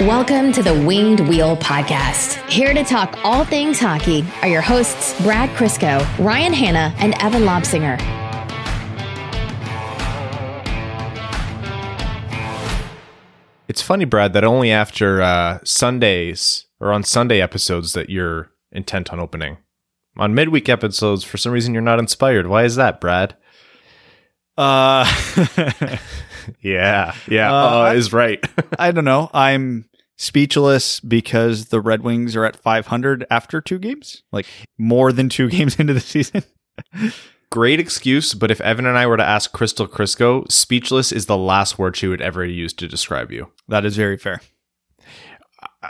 Welcome to the Winged Wheel Podcast. Here to talk all things hockey are your hosts, Brad Crisco, Ryan Hanna, and Evan Lobsinger. It's funny, Brad, that only after uh, Sundays or on Sunday episodes that you're intent on opening. On midweek episodes, for some reason, you're not inspired. Why is that, Brad? Uh, Yeah, yeah, Uh, uh, is right. I don't know. I'm speechless because the Red Wings are at 500 after two games, like more than two games into the season. Great excuse, but if Evan and I were to ask Crystal Crisco, speechless is the last word she would ever use to describe you. That is very fair.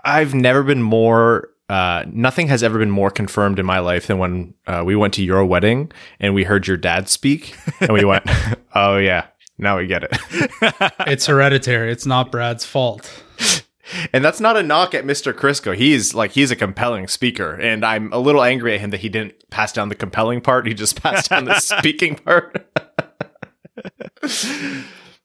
I've never been more. Uh, nothing has ever been more confirmed in my life than when uh, we went to your wedding and we heard your dad speak, and we went, "Oh yeah, now we get it." It's hereditary. It's not Brad's fault. And that's not a knock at Mr. Crisco. He's like he's a compelling speaker, and I'm a little angry at him that he didn't pass down the compelling part. He just passed down the speaking part.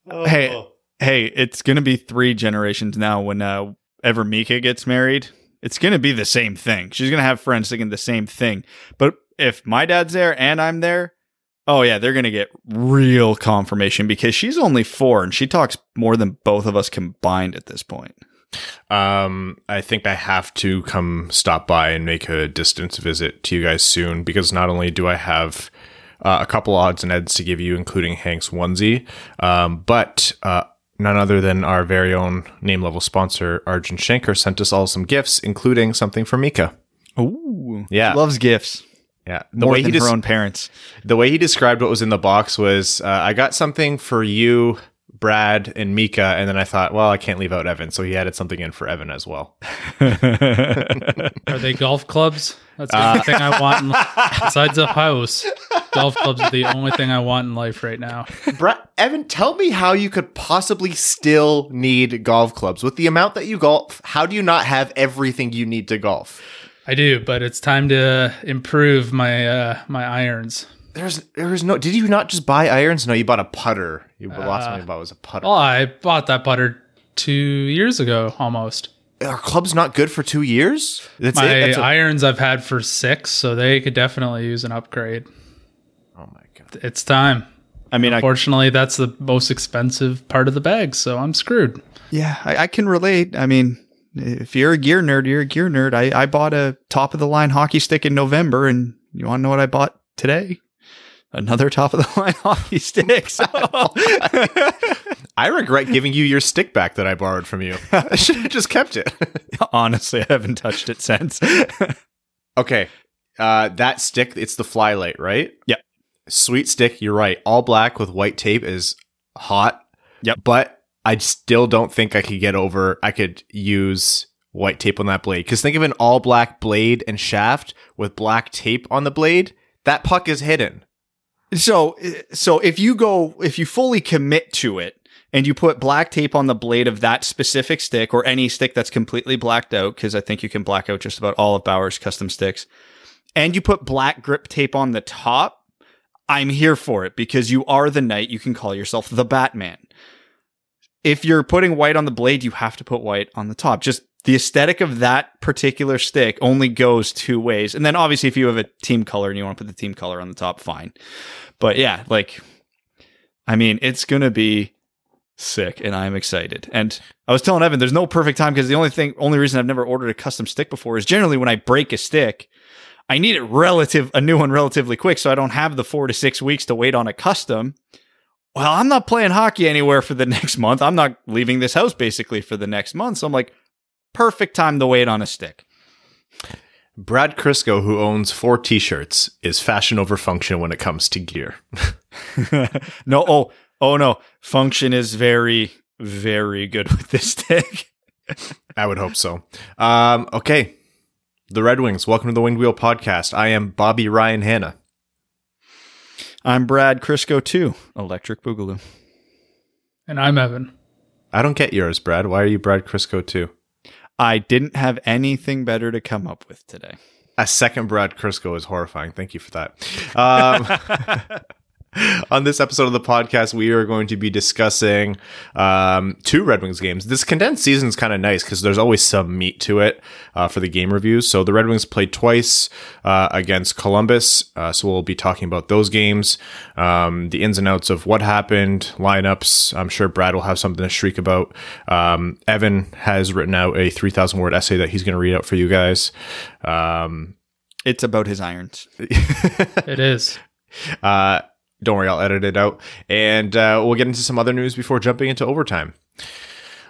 Hey, hey, it's gonna be three generations now. When uh, ever Mika gets married, it's gonna be the same thing. She's gonna have friends singing the same thing. But if my dad's there and I'm there, oh yeah, they're gonna get real confirmation because she's only four and she talks more than both of us combined at this point. Um, I think I have to come stop by and make a distance visit to you guys soon because not only do I have uh, a couple odds and ends to give you, including Hank's onesie, um, but uh, none other than our very own name level sponsor, Arjun Shanker, sent us all some gifts, including something for Mika. Ooh, Yeah. loves gifts. Yeah, the more way than he her own parents. the way he described what was in the box was, uh, I got something for you. Brad and Mika, and then I thought, well, I can't leave out Evan, so he added something in for Evan as well. Are they golf clubs? That's the only thing I want in besides a house. Golf clubs are the only thing I want in life right now. Brad, Evan, tell me how you could possibly still need golf clubs with the amount that you golf. How do you not have everything you need to golf? I do, but it's time to improve my uh, my irons. There's, there's no. Did you not just buy irons? No, you bought a putter. You uh, the last one you bought was a putter. Well, I bought that putter two years ago almost. Are clubs not good for two years? That's My it. That's a- irons I've had for six, so they could definitely use an upgrade. oh my god. It's time. I mean, I, Fortunately, that's the most expensive part of the bag, so I'm screwed. yeah, I, I can relate. I mean, if you're a gear nerd, you're a gear nerd. I, I bought a top of the line hockey stick in November, and you want to know what I bought today? Another top of the line hockey stick. So. I regret giving you your stick back that I borrowed from you. I should have just kept it. Honestly, I haven't touched it since. okay. Uh, that stick, it's the Flylight, right? Yep. Sweet stick, you're right. All black with white tape is hot. Yep. But I still don't think I could get over, I could use white tape on that blade. Because think of an all black blade and shaft with black tape on the blade. That puck is hidden. So, eh, so if you go, if you fully commit to it and you put black tape on the blade of that specific stick or any stick that's completely blacked out, because I think you can black out just about all of Bauer's custom sticks, and you put black grip tape on the top, I'm here for it because you are the knight. You can call yourself the Batman. If you're putting white on the blade, you have to put white on the top. Just the aesthetic of that particular stick only goes two ways. And then obviously, if you have a team color and you want to put the team color on the top, fine. But yeah, like, I mean, it's going to be sick and I'm excited. And I was telling Evan, there's no perfect time because the only thing, only reason I've never ordered a custom stick before is generally when I break a stick, I need it relative, a new one relatively quick. So I don't have the four to six weeks to wait on a custom. Well, I'm not playing hockey anywhere for the next month. I'm not leaving this house basically for the next month. So I'm like, perfect time to wait on a stick. Brad Crisco, who owns four t shirts, is fashion over function when it comes to gear. no, oh, oh no. Function is very, very good with this stick. I would hope so. Um, okay. The Red Wings, welcome to the Winged Wheel podcast. I am Bobby Ryan Hanna. I'm Brad Crisco too. Electric Boogaloo. And I'm Evan. I don't get yours, Brad. Why are you Brad Crisco too? I didn't have anything better to come up with today. A second Brad Crisco is horrifying. Thank you for that. Um, On this episode of the podcast, we are going to be discussing um, two Red Wings games. This condensed season is kind of nice because there's always some meat to it uh, for the game reviews. So the Red Wings played twice uh, against Columbus. Uh, so we'll be talking about those games, um, the ins and outs of what happened, lineups. I'm sure Brad will have something to shriek about. Um, Evan has written out a 3,000 word essay that he's going to read out for you guys. Um, It's about his irons. It is. Uh, don't worry, I'll edit it out. And uh, we'll get into some other news before jumping into overtime.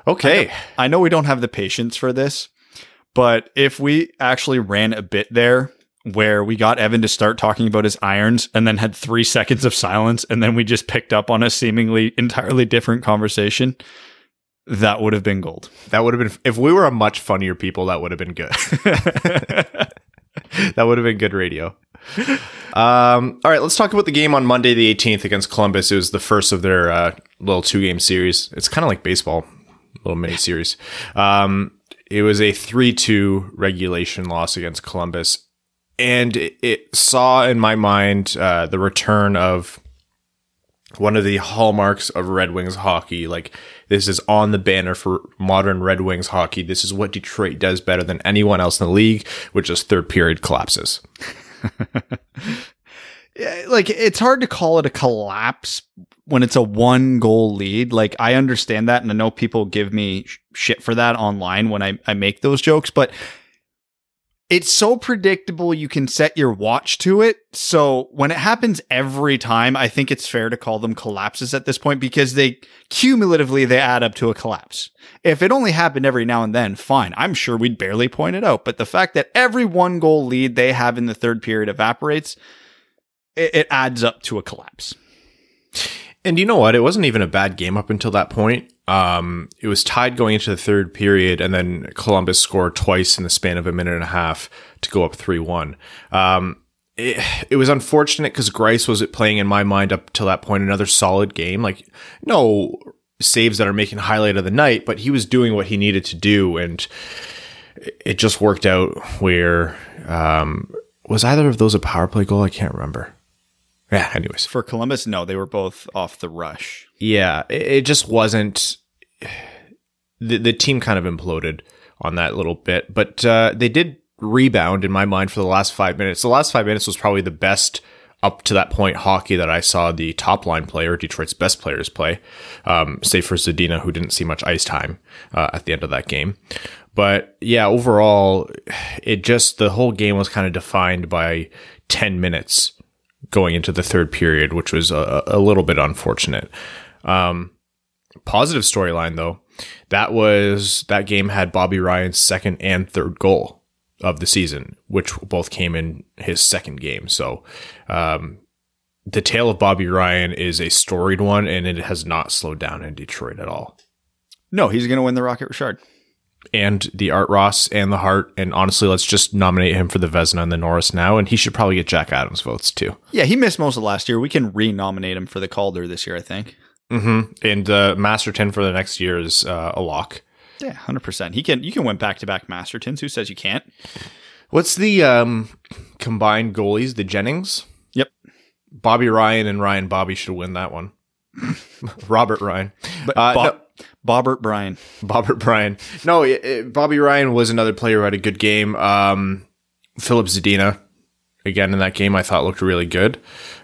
Okay. I know we don't have the patience for this, but if we actually ran a bit there where we got Evan to start talking about his irons and then had three seconds of silence and then we just picked up on a seemingly entirely different conversation, that would have been gold. That would have been, if we were a much funnier people, that would have been good. that would have been good radio. Um, all right, let's talk about the game on Monday, the 18th against Columbus. It was the first of their uh, little two game series. It's kind of like baseball, little mini series. Um, it was a 3 2 regulation loss against Columbus. And it, it saw in my mind uh, the return of one of the hallmarks of Red Wings hockey. Like this is on the banner for modern Red Wings hockey. This is what Detroit does better than anyone else in the league, which is third period collapses. Like it's hard to call it a collapse when it's a one goal lead. Like I understand that, and I know people give me sh- shit for that online when I, I make those jokes, but it's so predictable you can set your watch to it. So when it happens every time, I think it's fair to call them collapses at this point because they cumulatively they add up to a collapse. If it only happened every now and then, fine. I'm sure we'd barely point it out. But the fact that every one goal lead they have in the third period evaporates, it, it adds up to a collapse. And you know what? It wasn't even a bad game up until that point. Um, it was tied going into the third period, and then Columbus scored twice in the span of a minute and a half to go up 3 1. Um, it, it was unfortunate because Greiss was playing in my mind up till that point another solid game. Like, no saves that are making highlight of the night, but he was doing what he needed to do. And it just worked out where, um, was either of those a power play goal? I can't remember. Yeah, anyways. For Columbus, no, they were both off the rush. Yeah, it, it just wasn't. The the team kind of imploded on that little bit, but uh, they did rebound in my mind for the last five minutes. The last five minutes was probably the best up to that point hockey that I saw the top line player, Detroit's best players play, um, save for Zadina, who didn't see much ice time uh, at the end of that game. But yeah, overall, it just the whole game was kind of defined by ten minutes going into the third period, which was a, a little bit unfortunate. Um, positive storyline though, that was that game had Bobby Ryan's second and third goal of the season, which both came in his second game. So, um, the tale of Bobby Ryan is a storied one, and it has not slowed down in Detroit at all. No, he's going to win the Rocket Richard. And the Art Ross and the Hart, and honestly, let's just nominate him for the Vezina and the Norris now, and he should probably get Jack Adams votes too. Yeah, he missed most of last year. We can re-nominate him for the Calder this year, I think. Mm-hmm. And uh, Masterton for the next year is uh, a lock. Yeah, hundred percent. He can. You can win back to back Mastertons. Who says you can't? What's the um, combined goalies? The Jennings. Yep. Bobby Ryan and Ryan Bobby should win that one. Robert Ryan, But Uh, Bob, no. Bobbert Bryan. Bobbert Bryan. No, it, it- Bobby Ryan was another player who had a good game. Um, Filip Zadina, again in that game, I thought looked really good.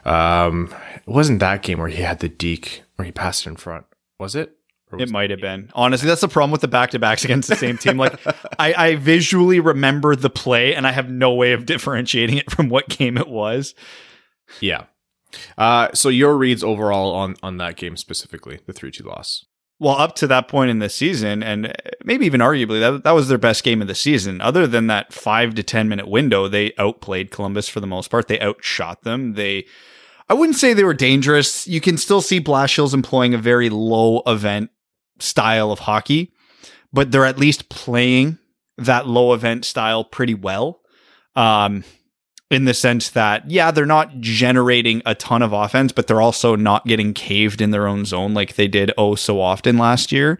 Um, it wasn't that game where he had the deke where he passed it in front, was it? It might have been. Honestly, that's the problem with the back to backs against the same team. Like, I, I visually remember the play, and I have no way of differentiating it from what game it was. Yeah. Uh, so your reads overall on on that game specifically, the three two loss. Well, up to that point in the season, and maybe even arguably, that, that was their best game of the season. Other than that five to 10 minute window, they outplayed Columbus for the most part. They outshot them. They, I wouldn't say they were dangerous. You can still see Blashills employing a very low event style of hockey, but they're at least playing that low event style pretty well. Um, in the sense that, yeah, they're not generating a ton of offense, but they're also not getting caved in their own zone like they did oh so often last year.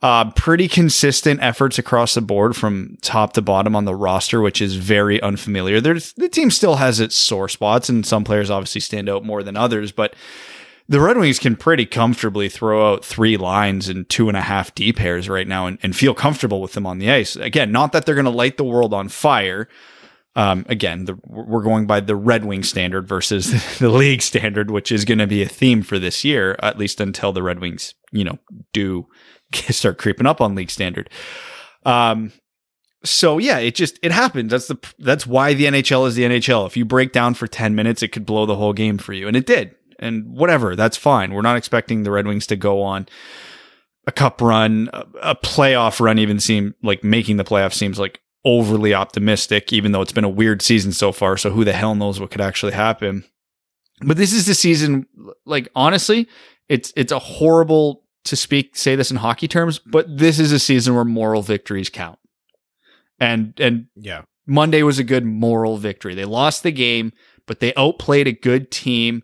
Uh, pretty consistent efforts across the board from top to bottom on the roster, which is very unfamiliar. There's, the team still has its sore spots, and some players obviously stand out more than others, but the Red Wings can pretty comfortably throw out three lines and two and a half D pairs right now and, and feel comfortable with them on the ice. Again, not that they're going to light the world on fire. Um, again, the, we're going by the Red Wing standard versus the league standard, which is going to be a theme for this year, at least until the Red Wings, you know, do start creeping up on league standard. Um, so yeah, it just it happens. That's the that's why the NHL is the NHL. If you break down for 10 minutes, it could blow the whole game for you. And it did and whatever, that's fine. We're not expecting the Red Wings to go on a cup run, a playoff run, even seem like making the playoff seems like overly optimistic, even though it's been a weird season so far. So who the hell knows what could actually happen? But this is the season, like honestly, it's it's a horrible to speak say this in hockey terms, but this is a season where moral victories count. And and yeah, Monday was a good moral victory. They lost the game, but they outplayed a good team.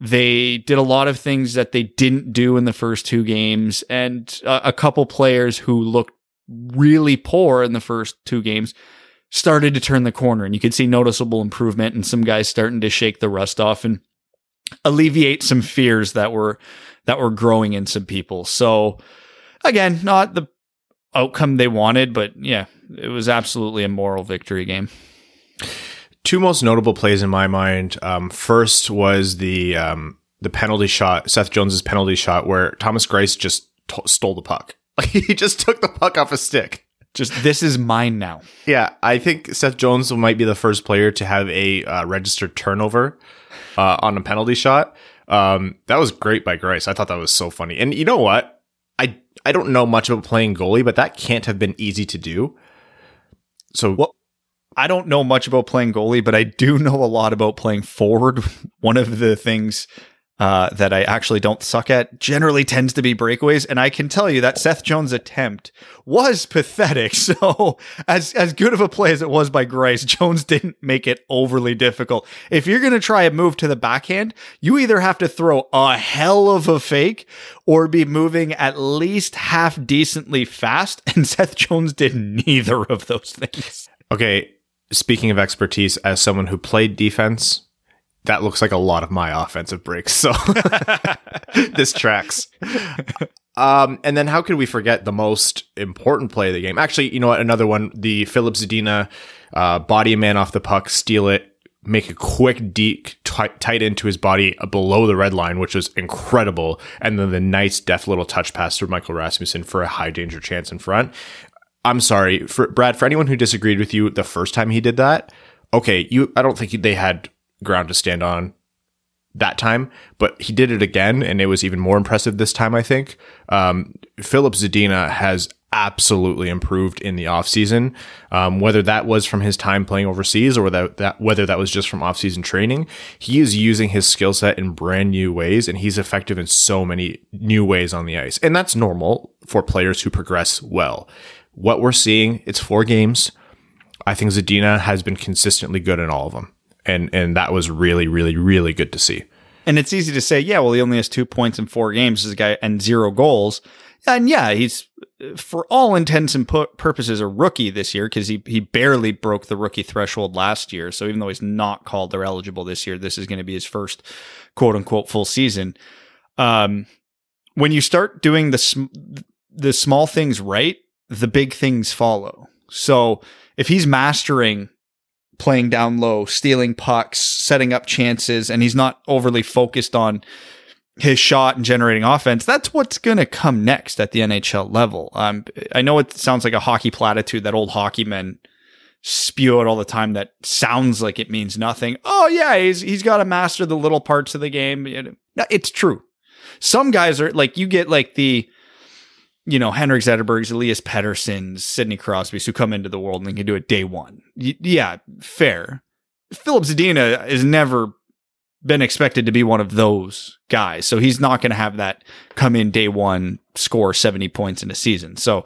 They did a lot of things that they didn't do in the first two games, and a, a couple players who looked really poor in the first two games started to turn the corner, and you could see noticeable improvement, and some guys starting to shake the rust off and alleviate some fears that were that were growing in some people. So again, not the outcome they wanted, but yeah, it was absolutely a moral victory game two most notable plays in my mind. Um, first was the um, the penalty shot, Seth Jones's penalty shot, where Thomas Greiss just t- stole the puck. Like he just took the puck off a stick. Just this is mine now. Yeah, I think Seth Jones might be the first player to have a uh, registered turnover uh, on a penalty shot. Um, that was great by Greiss. I thought that was so funny. And you know what? I I don't know much about playing goalie, but that can't have been easy to do. So what I don't know much about playing goalie, but I do know a lot about playing forward. One of the things uh, that I actually don't suck at generally tends to be breakaways, and I can tell you that Seth Jones' attempt was pathetic. So, as as good of a play as it was by Greiss, Jones didn't make it overly difficult. If you're going to try a move to the backhand, you either have to throw a hell of a fake or be moving at least half decently fast, and Seth Jones did neither of those things. Okay, speaking of expertise, as someone who played defense, that looks like a lot of my offensive breaks. So this tracks. Um, and then how could we forget the most important play of the game? Actually, you know what? Another one, the Filip Zadina, uh, body a man off the puck, steal it, make a quick deke t- tight into his body below the red line, which was incredible. And then the nice deft little touch pass through Michael Rasmussen for a high danger chance in front. I'm sorry, for Brad, for anyone who disagreed with you the first time he did that, okay, you I don't think they had ground to stand on that time, but he did it again and it was even more impressive this time, I think. Um, Filip Zadina has absolutely improved in the offseason. Um, whether that was from his time playing overseas or that, that whether that was just from offseason training, he is using his skill set in brand new ways and he's effective in so many new ways on the ice. And that's normal for players who progress well what we're seeing, it's four games. I think Zadina has been consistently good in all of them. And and that was really, really, really good to see. And it's easy to say, yeah, well, he only has two points in four games, this guy, and zero goals. And yeah, he's for all intents and pu- purposes a rookie this year because he he barely broke the rookie threshold last year. So even though he's not called or eligible this year, this is going to be his first quote unquote full season. Um, when you start doing the sm- the small things right, the big things follow. So if he's mastering playing down low, stealing pucks, setting up chances, and he's not overly focused on his shot and generating offense, that's what's going to come next at the NHL level. Um, I know it sounds like a hockey platitude that old hockey men spew out all the time that sounds like it means nothing. Oh yeah, he's he's got to master the little parts of the game. It's true. Some guys are like you get like the you know, Henrik Zetterbergs, Elias Petterssons, Sidney Crosby's who come into the world and they can do it day one. Y- yeah, fair. Filip Zadina has never been expected to be one of those guys. So he's not going to have that come in day one, score 70 points in a season. So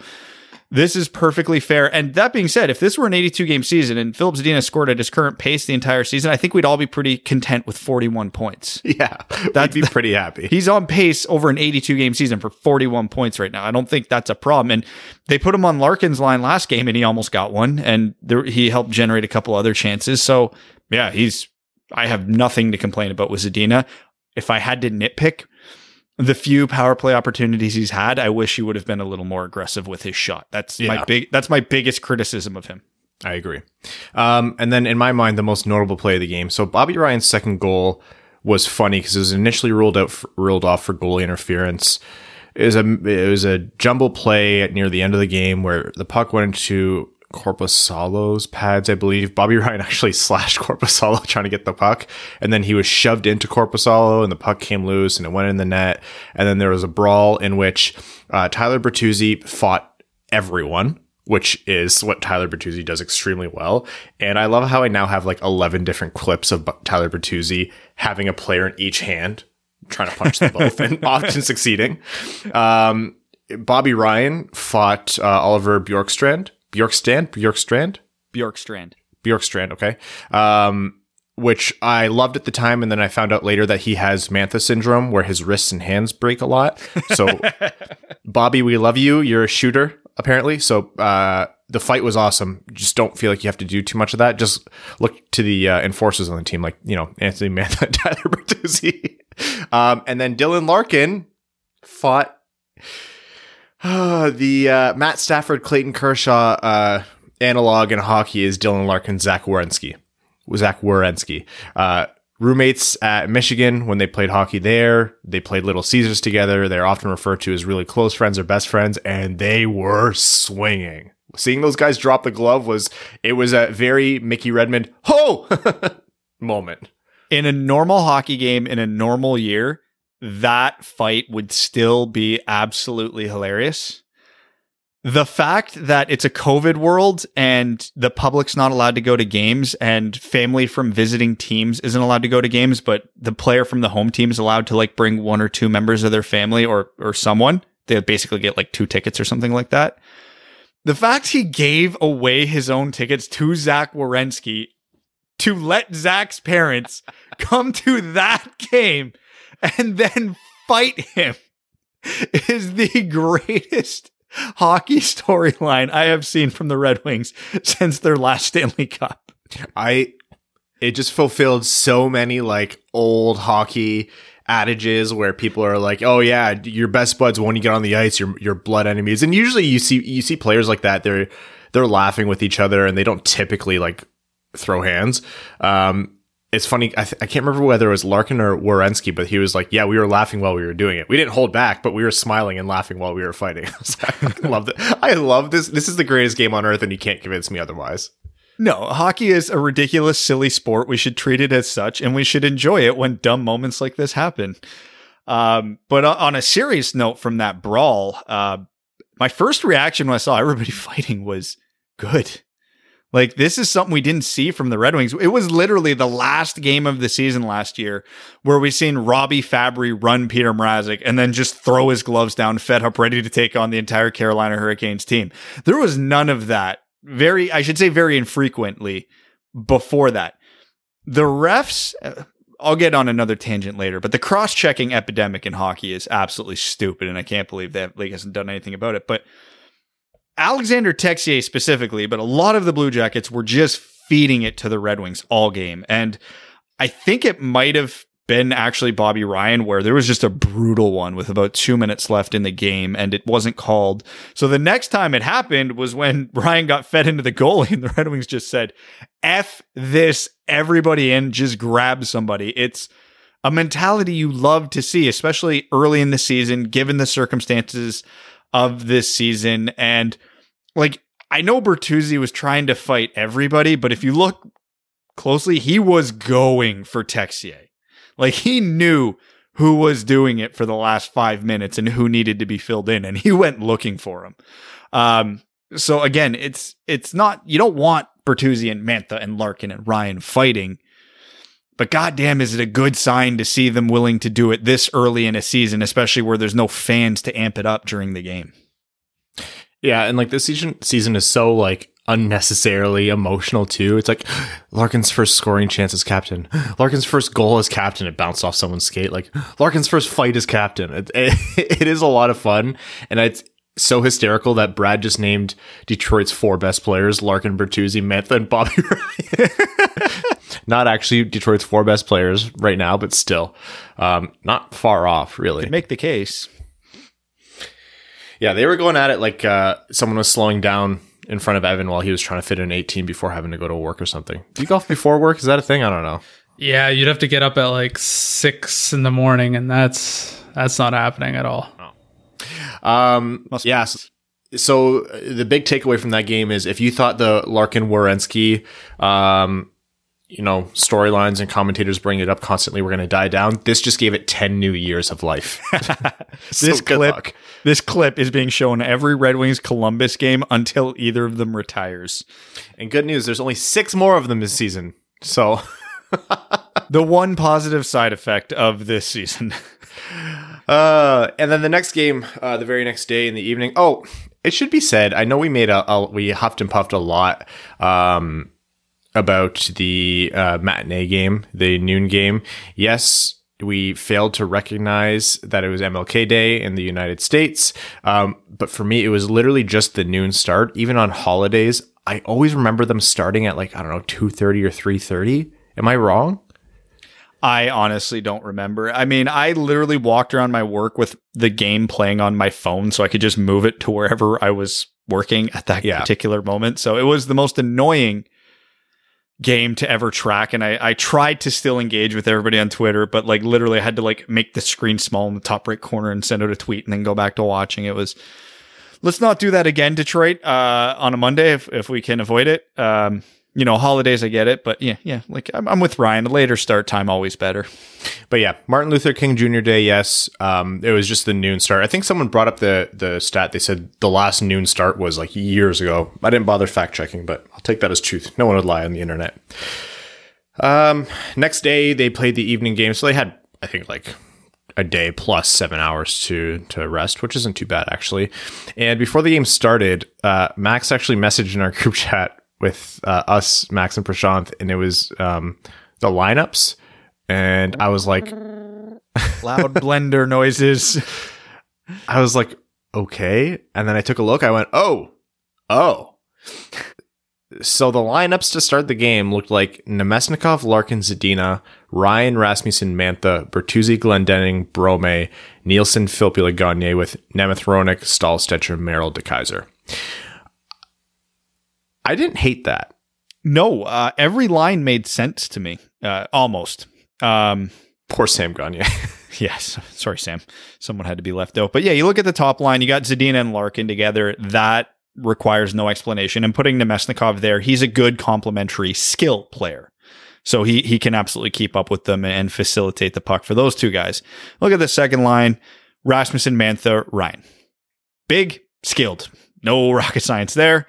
this is perfectly fair. And that being said, if this were an 82 game season and Filip Zadina scored at his current pace the entire season, I think we'd all be pretty content with 41 points. Yeah, that'd be pretty happy. He's on pace over an 82 game season for 41 points right now. I don't think that's a problem. And they put him on Larkin's line last game and he almost got one and there, he helped generate a couple other chances. So yeah, he's, I have nothing to complain about with Zadina. If I had to nitpick, the few power play opportunities he's had, I wish he would have been a little more aggressive with his shot. That's Yeah. my big that's my biggest criticism of him. I agree. Um, and then in my mind, the most notable play of the game. So Bobby Ryan's second goal was funny because it was initially ruled out, for, ruled off for goalie interference. It was a it was a jumble play near the end of the game where the puck went into Korpisalo's pads, I believe. Bobby Ryan actually slashed Korpisalo trying to get the puck, and then he was shoved into Korpisalo, and the puck came loose, and it went in the net. And then there was a brawl in which uh, Tyler Bertuzzi fought everyone, which is what Tyler Bertuzzi does extremely well. And I love how I now have like 11 different clips of Tyler Bertuzzi having a player in each hand, trying to punch them both and often succeeding. Um, Bobby Ryan fought uh, Oliver Bjorkstrand. Bjorkstrand? Bjorkstrand? Bjorkstrand. Bjorkstrand, okay. Um, which I loved at the time, and then I found out later that he has Mantha syndrome, where his wrists and hands break a lot. So, Bobby, we love you. You're a shooter, apparently. So, uh, the fight was awesome. Just don't feel like you have to do too much of that. Just look to the uh, enforcers on the team, like you know Anthony Mantha, and Tyler Bertuzzi, um, and then Dylan Larkin fought the uh, Matt Stafford, Clayton Kershaw uh, analog in hockey is Dylan Larkin, Zach Werenski. Zach Werenski. Uh, roommates at Michigan when they played hockey there. They played Little Caesars together. They're often referred to as really close friends or best friends, and they were swinging. Seeing those guys drop the glove was it was a very Mickey Redmond ho moment. In a normal hockey game in a normal year, that fight would still be absolutely hilarious. The fact that it's a COVID world and the public's not allowed to go to games and family from visiting teams isn't allowed to go to games, but the player from the home team is allowed to like bring one or two members of their family or or someone. They basically get like two tickets or something like that. The fact he gave away his own tickets to Zach Werenski to let Zach's parents come to that game and then fight him is the greatest hockey storyline I have seen from the Red Wings since their last Stanley Cup. I it just fulfilled so many like old hockey adages where people are like, "Oh yeah, your best buds when you get on the ice, your your blood enemies." And usually you see you see players like that. They're they're laughing with each other and they don't typically like throw hands. Um, it's funny. I, th- I can't remember whether it was Larkin or Werenski, but he was like, "Yeah, we were laughing while we were doing it. We didn't hold back, but we were smiling and laughing while we were fighting." So I love it. I love this. This is the greatest game on earth, and you can't convince me otherwise. No, hockey is a ridiculous, silly sport. We should treat it as such, and we should enjoy it when dumb moments like this happen. Um, but on a serious note, from that brawl, uh, my first reaction when I saw everybody fighting was good. Like this is something we didn't see from the Red Wings. It was literally the last game of the season last year where we seen Robbie Fabbri run Peter Mrazek and then just throw his gloves down, fed up, ready to take on the entire Carolina Hurricanes team. There was none of that. Very, I should say, very infrequently before that. The refs, uh, I'll get on another tangent later, but the cross checking epidemic in hockey is absolutely stupid, and I can't believe that league hasn't done anything about it. But Alexander Texier specifically, but a lot of the Blue Jackets were just feeding it to the Red Wings all game. And I think it might have been actually Bobby Ryan where there was just a brutal one with about two minutes left in the game and it wasn't called. So the next time it happened was when Ryan got fed into the goalie and the Red Wings just said, F this, everybody in, just grab somebody. It's a mentality you love to see, especially early in the season, given the circumstances of this season. And like, I know Bertuzzi was trying to fight everybody, but if you look closely, he was going for Texier. Like, he knew who was doing it for the last five minutes and who needed to be filled in, and he went looking for him. Um, so again, it's it's not you don't want Bertuzzi and Mantha and Larkin and Ryan fighting, but goddamn, is it a good sign to see them willing to do it this early in a season, especially where there's no fans to amp it up during the game. Yeah, and like this season season is so like unnecessarily emotional too. It's like Larkin's first scoring chance as captain, Larkin's first goal as captain. It bounced off someone's skate. Like Larkin's first fight as captain. It, it, it is a lot of fun, and it's so hysterical that Brad just named Detroit's four best players: Larkin, Bertuzzi, Mantha, and Bobby Ryan. not actually Detroit's four best players right now, but still, um, not far off, really. Make the case. Yeah, they were going at it like uh, someone was slowing down in front of Evan while he was trying to fit in 18 before having to go to work or something. Do you golf before work? Is that a thing? I don't know. Yeah, you'd have to get up at like six in the morning, and that's that's not happening at all. Um, yes. So uh, the big takeaway from that game is if you thought the Larkin Werenski, um, you know, storylines and commentators bring it up constantly were going to die down, this just gave it 10 new years of life. So this clip, luck. this clip is being shown every Red Wings Columbus game until either of them retires. And good news, there's only six more of them this season. So The one positive side effect of this season. Uh, and then the next game, uh, the very next day in the evening. Oh, it should be said. I know we made a, a we huffed and puffed a lot, um, about the uh, matinee game, the noon game. Yes, we failed to recognize that it was MLK Day in the United States. Um, but for me, it was literally just the noon start. Even on holidays, I always remember them starting at like I don't know two thirty or three thirty. Am I wrong? I honestly don't remember. I mean, I literally walked around my work with the game playing on my phone so I could just move it to wherever I was working at that Yeah. particular moment. So it was the most annoying game to ever track. And I, I tried to still engage with everybody on Twitter, but like literally I had to like make the screen small in the top right corner and send out a tweet and then go back to watching. It was, let's not do that again, Detroit, uh, on a Monday if, if we can avoid it. Um, you know, holidays, I get it, but yeah, yeah, like I'm, I'm with Ryan. A later start time, always better. But yeah, Martin Luther King Jr. Day, yes. Um, it was just the noon start. I think someone brought up the the stat. They said the last noon start was like years ago. I didn't bother fact checking, but I'll take that as truth. No one would lie on the internet. Um, next day they played the evening game, so they had I think like a day plus seven hours to to rest, which isn't too bad actually. And before the game started, uh, Max actually messaged in our group chat with uh, us, Max and Prashanth, and it was um, the lineups. And I was like, Loud blender noises. I was like, okay. And then I took a look. I went, oh, oh. So the lineups to start the game looked like Namestnikov, Larkin, Zadina, Ryan, Rasmussen, Mantha, Bertuzzi, Glendening, Brome, Nielsen, Filppula, Gagner with Nemeth, Hronek, Staal, Stecher, Merrill, DeKeyser. I didn't hate that. No, uh, every line made sense to me. Uh, almost. Um, Poor Sam Gagner. yes. Sorry, Sam. Someone had to be left out. But yeah, you look at the top line, you got Zadina and Larkin together. That requires no explanation. And putting Namestnikov there, he's a good complementary skill player. So he he can absolutely keep up with them and facilitate the puck for those two guys. Look at the second line, Rasmussen, Mantha, Ryan. Big, skilled. No rocket science there.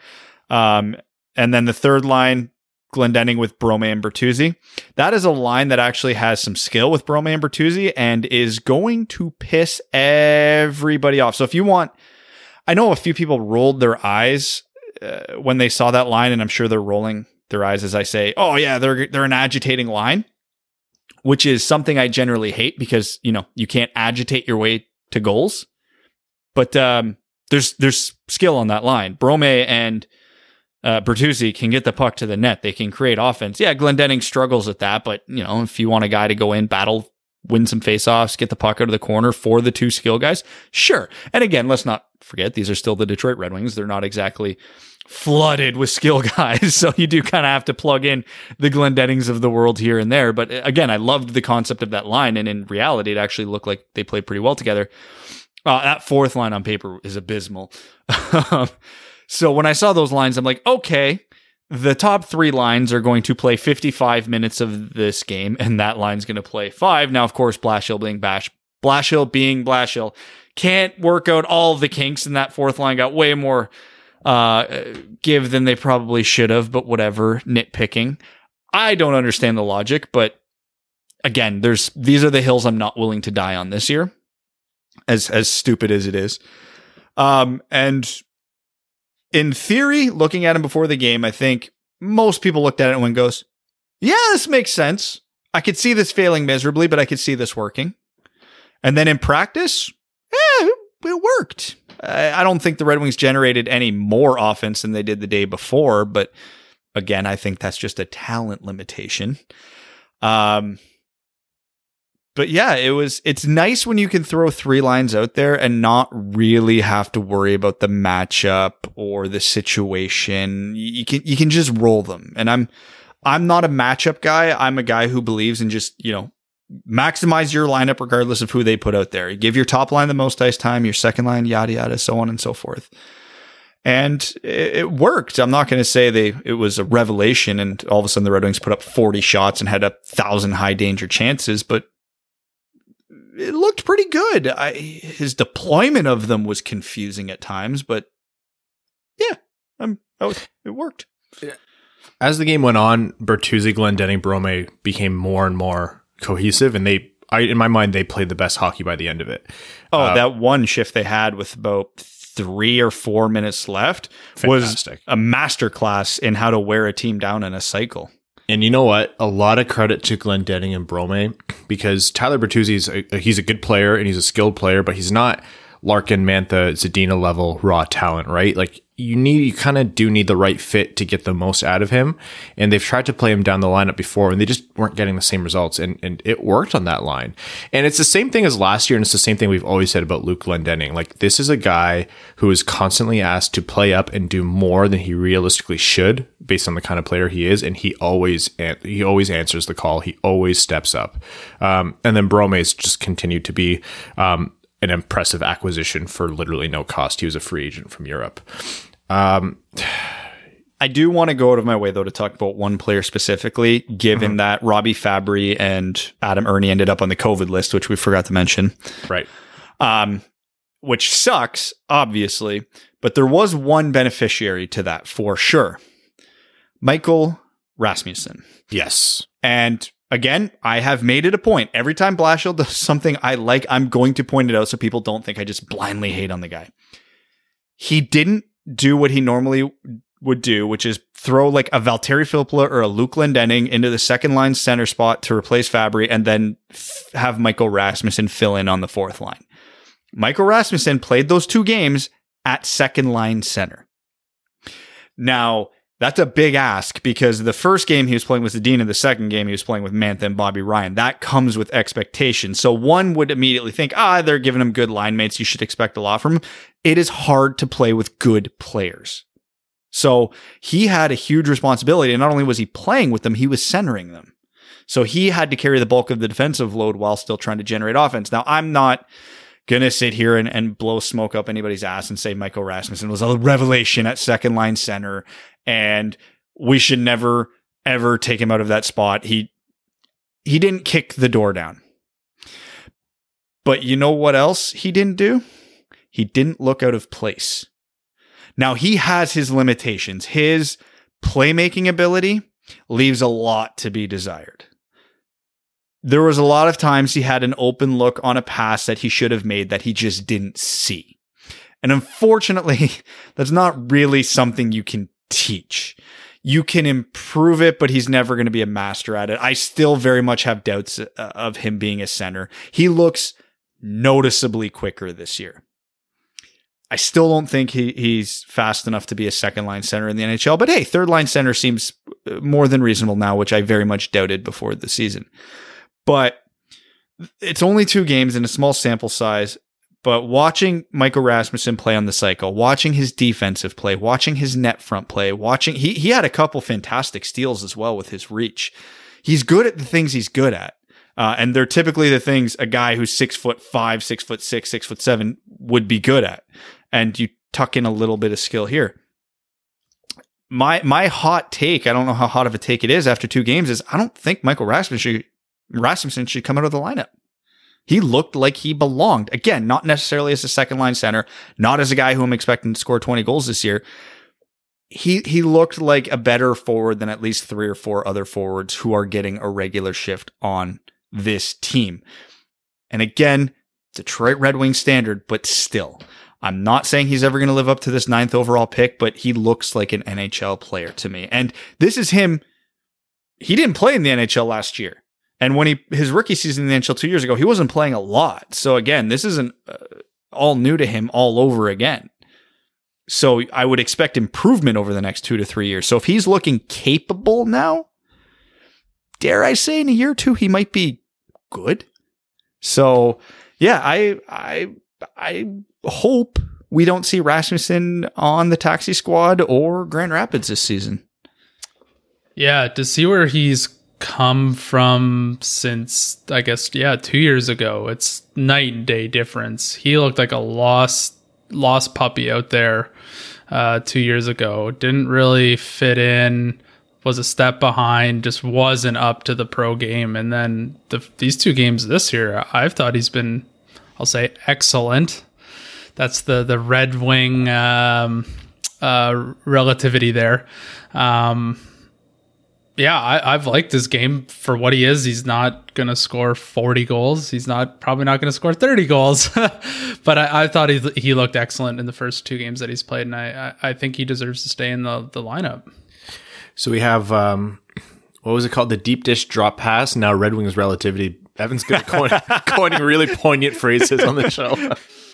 Um, and then the third line, Glendening with Brome and Bertuzzi. That is a line that actually has some skill with Brome and Bertuzzi and is going to piss everybody off. So if you want, I know a few people rolled their eyes uh, when they saw that line, and I'm sure they're rolling their eyes as I say, "Oh yeah, they're they're an agitating line," which is something I generally hate because you know you can't agitate your way to goals. But um, there's there's skill on that line. Brome and uh, Bertuzzi can get the puck to the net. They can create offense. Yeah, Glendening struggles at that, but you know, if you want a guy to go in, battle, win some faceoffs, get the puck out of the corner for the two skill guys, sure. And again, let's not forget these are still the Detroit Red Wings. They're not exactly flooded with skill guys, so you do kind of have to plug in the Glendenings of the world here and there. But uh, again, I loved the concept of that line, and in reality, it actually looked like they played pretty well together. Uh, that fourth line on paper is abysmal. so when I saw those lines, I'm like, okay, the top three lines are going to play 55 minutes of this game, and that line's going to play five. Now, of course, Blashill being Bash, Blashill being Blashill, can't work out all the kinks, and that fourth line got way more uh, give than they probably should have, but whatever, nitpicking. I don't understand the logic, but again, there's these are the hills I'm not willing to die on this year as as stupid as it is. Um, and in theory, looking at him before the game, I think most people looked at it and went, goes, yeah, this makes sense. I could see this failing miserably, but I could see this working. And then in practice, eh, it worked. I don't think the Red Wings generated any more offense than they did the day before, but again, I think that's just a talent limitation. Um, but yeah, it was, it's nice when you can throw three lines out there and not really have to worry about the matchup or the situation. You can, you can just roll them. And I'm, I'm not a matchup guy. I'm a guy who believes in just, you know, maximize your lineup regardless of who they put out there. Give your top line the most ice time, your second line, yada, yada, so on and so forth. And it, worked. I'm not going to say they, it was a revelation and all of a sudden the Red Wings put up 40 shots and had a thousand high danger chances, but it looked pretty good. I, his deployment of them was confusing at times, but yeah, um, was, it worked. As the game went on, Bertuzzi, Glendening, Brome became more and more cohesive, and they, I, in my mind, they played the best hockey by the end of it. Oh, uh, that one shift they had with about three or four minutes left fantastic. was a masterclass in how to wear a team down in a cycle. And you know what? A lot of credit to Glendening and Brome because Tyler Bertuzzi is a, he's a good player and he's a skilled player, but he's not Larkin, Mantha, Zadina level raw talent, right? Like you need, you kind of do need the right fit to get the most out of him. And they've tried to play him down the lineup before and they just weren't getting the same results. And, and it worked on that line. And it's the same thing as last year. And it's the same thing we've always said about Luke Glendening. Like this is a guy who is constantly asked to play up and do more than he realistically should based on the kind of player he is. And he always, he always answers the call. He always steps up. Um, and then Brome's just continued to be, um, an impressive acquisition for literally no cost. He was a free agent from Europe. Um, I do want to go out of my way though to talk about one player specifically, given mm-hmm. that Robbie Fabbri and Adam Erne ended up on the COVID list, which we forgot to mention. Right. Um, which sucks, obviously, but there was one beneficiary to that for sure. Michael Rasmussen. Yes. And again, I have made it a point. Every time Blashill does something I like, I'm going to point it out so people don't think I just blindly hate on the guy. He didn't do what he normally would do, which is throw like a Valtteri Filppula or a Luke Glendening into the second line center spot to replace Fabbri and then f- have Michael Rasmussen fill in on the fourth line. Michael Rasmussen played those two games at second line center. Now, that's a big ask because the first game he was playing with Zadina, the second game he was playing with Mantha and Bobby Ryan. That comes with expectations. So one would immediately think, ah, they're giving him good line mates. You should expect a lot from him. It is hard to play with good players. So he had a huge responsibility. And not only was he playing with them, he was centering them. So he had to carry the bulk of the defensive load while still trying to generate offense. Now, I'm not gonna sit here and, and blow smoke up anybody's ass and say Michael Rasmussen was a revelation at second line center and we should never ever take him out of that spot. He he didn't kick the door down. But you know what else he didn't do? He didn't look out of place. Now he has his limitations. His playmaking ability leaves a lot to be desired. There was a lot of times he had an open look on a pass that he should have made that he just didn't see. And unfortunately, that's not really something you can teach. You can improve it, but he's never going to be a master at it. I still very much have doubts uh, of him being a center. He looks noticeably quicker this year. I still don't think he, he's fast enough to be a second line center in the NHL, but hey, third line center seems uh, more than reasonable now, which I very much doubted before the season. But it's only two games in a small sample size. But watching Michael Rasmussen play on the cycle, watching his defensive play, watching his net front play, watching he he had a couple fantastic steals as well with his reach. He's good at the things he's good at. Uh, and they're typically the things a guy who's six foot five, six foot six, six foot seven would be good at. And you tuck in a little bit of skill here. My my hot take, I don't know how hot of a take it is after two games, is I don't think Michael Rasmussen should, Rasmussen should come out of the lineup. He looked like he belonged. Again, not necessarily as a second line center, not as a guy who I'm expecting to score 20 goals this year. He he looked like a better forward than at least three or four other forwards who are getting a regular shift on this team. And again, Detroit Red Wing standard, but still, I'm not saying he's ever going to live up to this ninth overall pick, but he looks like an NHL player to me. And this is him. He didn't play in the NHL last year. And when he his rookie season in the NHL two years ago, he wasn't playing a lot. So again, this isn't uh, all new to him all over again. So I would expect improvement over the next two to three years. So if he's looking capable now, dare I say in a year or two, he might be good. So yeah, I I I hope we don't see Rasmussen on the taxi squad or Grand Rapids this season. Yeah, to see where he's come from since I guess yeah, 2 years ago. It's night and day difference. He looked like a lost lost puppy out there uh 2 years ago. Didn't really fit in was a step behind, just wasn't up to the pro game. And then the, these two games this year, I've thought he's been, I'll say, excellent. That's the the Red Wing um, uh, relativity there. Um, yeah, I, have liked his game for what he is. He's not going to score 40 goals. He's not probably not going to score 30 goals, but I, I, thought he, he looked excellent in the first two games that he's played, and I, I think he deserves to stay in the, the lineup. So we have um, what was it called? The deep dish drop pass. Now Red Wings relativity. Evan's good at coin, coining really poignant phrases on the show.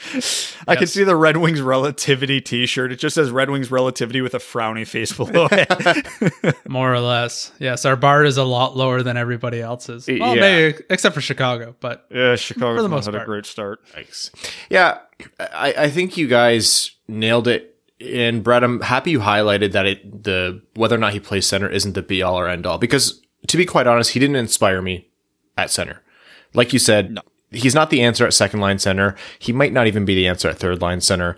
I can see the Red Wings relativity T-shirt. It just says Red Wings relativity with a frowny face below it. More or less, yes. Our bar is a lot lower than everybody else's. Well, yeah. maybe except for Chicago, but yeah, Chicago for the most had part. a great start. Thanks. Yeah, I, I think you guys nailed it and Brett, I'm happy you highlighted that it the whether or not he plays center isn't the be all or end all because to be quite honest, he didn't inspire me at center. Like you said, no. He's not the answer at second line center. He might not even be the answer at third line center,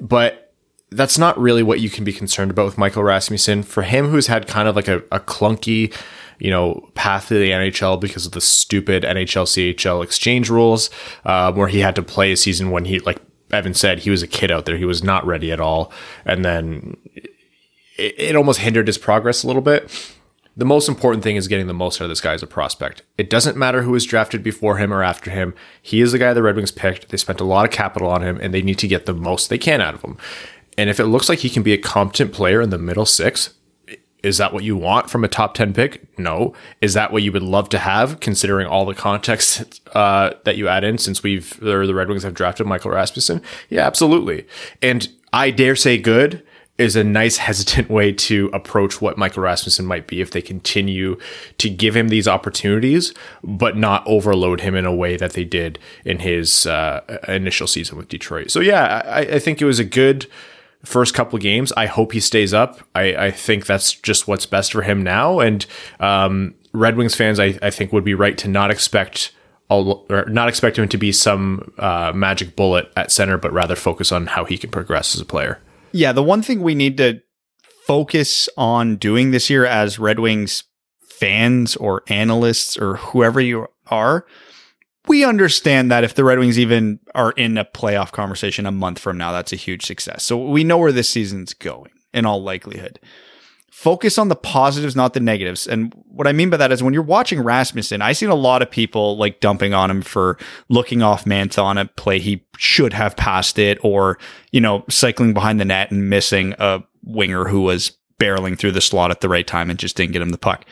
but that's not really what you can be concerned about with Michael Rasmussen. For him, who's had kind of like a, a clunky, you know, path to the NHL because of the stupid NHL CHL exchange rules, uh, where he had to play a season when he like Evan said, he was a kid out there. He was not ready at all. And then it, it, almost hindered his progress a little bit. The most important thing is getting the most out of this guy as a prospect. It doesn't matter who was drafted before him or after him. He is the guy the Red Wings picked. They spent a lot of capital on him and they need to get the most they can out of him. And if it looks like he can be a competent player in the middle six, is that what you want from a top 10 pick? No. Is that what you would love to have, considering all the context uh, that you add in since we've, or the Red Wings have drafted Michael Rasmussen? Yeah, absolutely. And I dare say good is a nice hesitant way to approach what Michael Rasmussen might be if they continue to give him these opportunities, but not overload him in a way that they did in his uh, initial season with Detroit. So yeah, I, I think it was a good first couple games. I hope he stays up. I, I think that's just what's best for him now. And um, Red Wings fans, I, I think, would be right to not expect or not expect him to be some uh, magic bullet at center, but rather focus on how he can progress as a player. Yeah, the one thing we need to focus on doing this year as Red Wings fans or analysts or whoever you are we understand that if the Red Wings even are in a playoff conversation a month from now, that's a huge success. So we know where this season's going in all likelihood. Focus on the positives, not the negatives. And what I mean by that is when you're watching Rasmussen, I've seen a lot of people like dumping on him for looking off Mantha on a play he should have passed it or, you know, cycling behind the net and missing a winger who was barreling through the slot at the right time and just didn't get him the puck.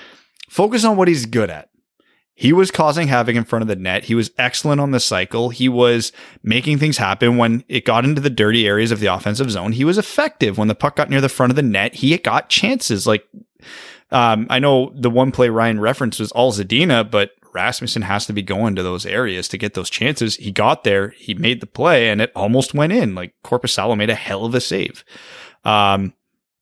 Focus on what he's good at. He was causing havoc in front of the net. He was excellent on the cycle. He was making things happen when it got into the dirty areas of the offensive zone. He was effective when the puck got near the front of the net. He got chances. Like, um, I know the one play Ryan referenced was all Zadina, but Rasmussen has to be going to those areas to get those chances. He got there, he made the play, and it almost went in. Like Korpisalo made a hell of a save. Um,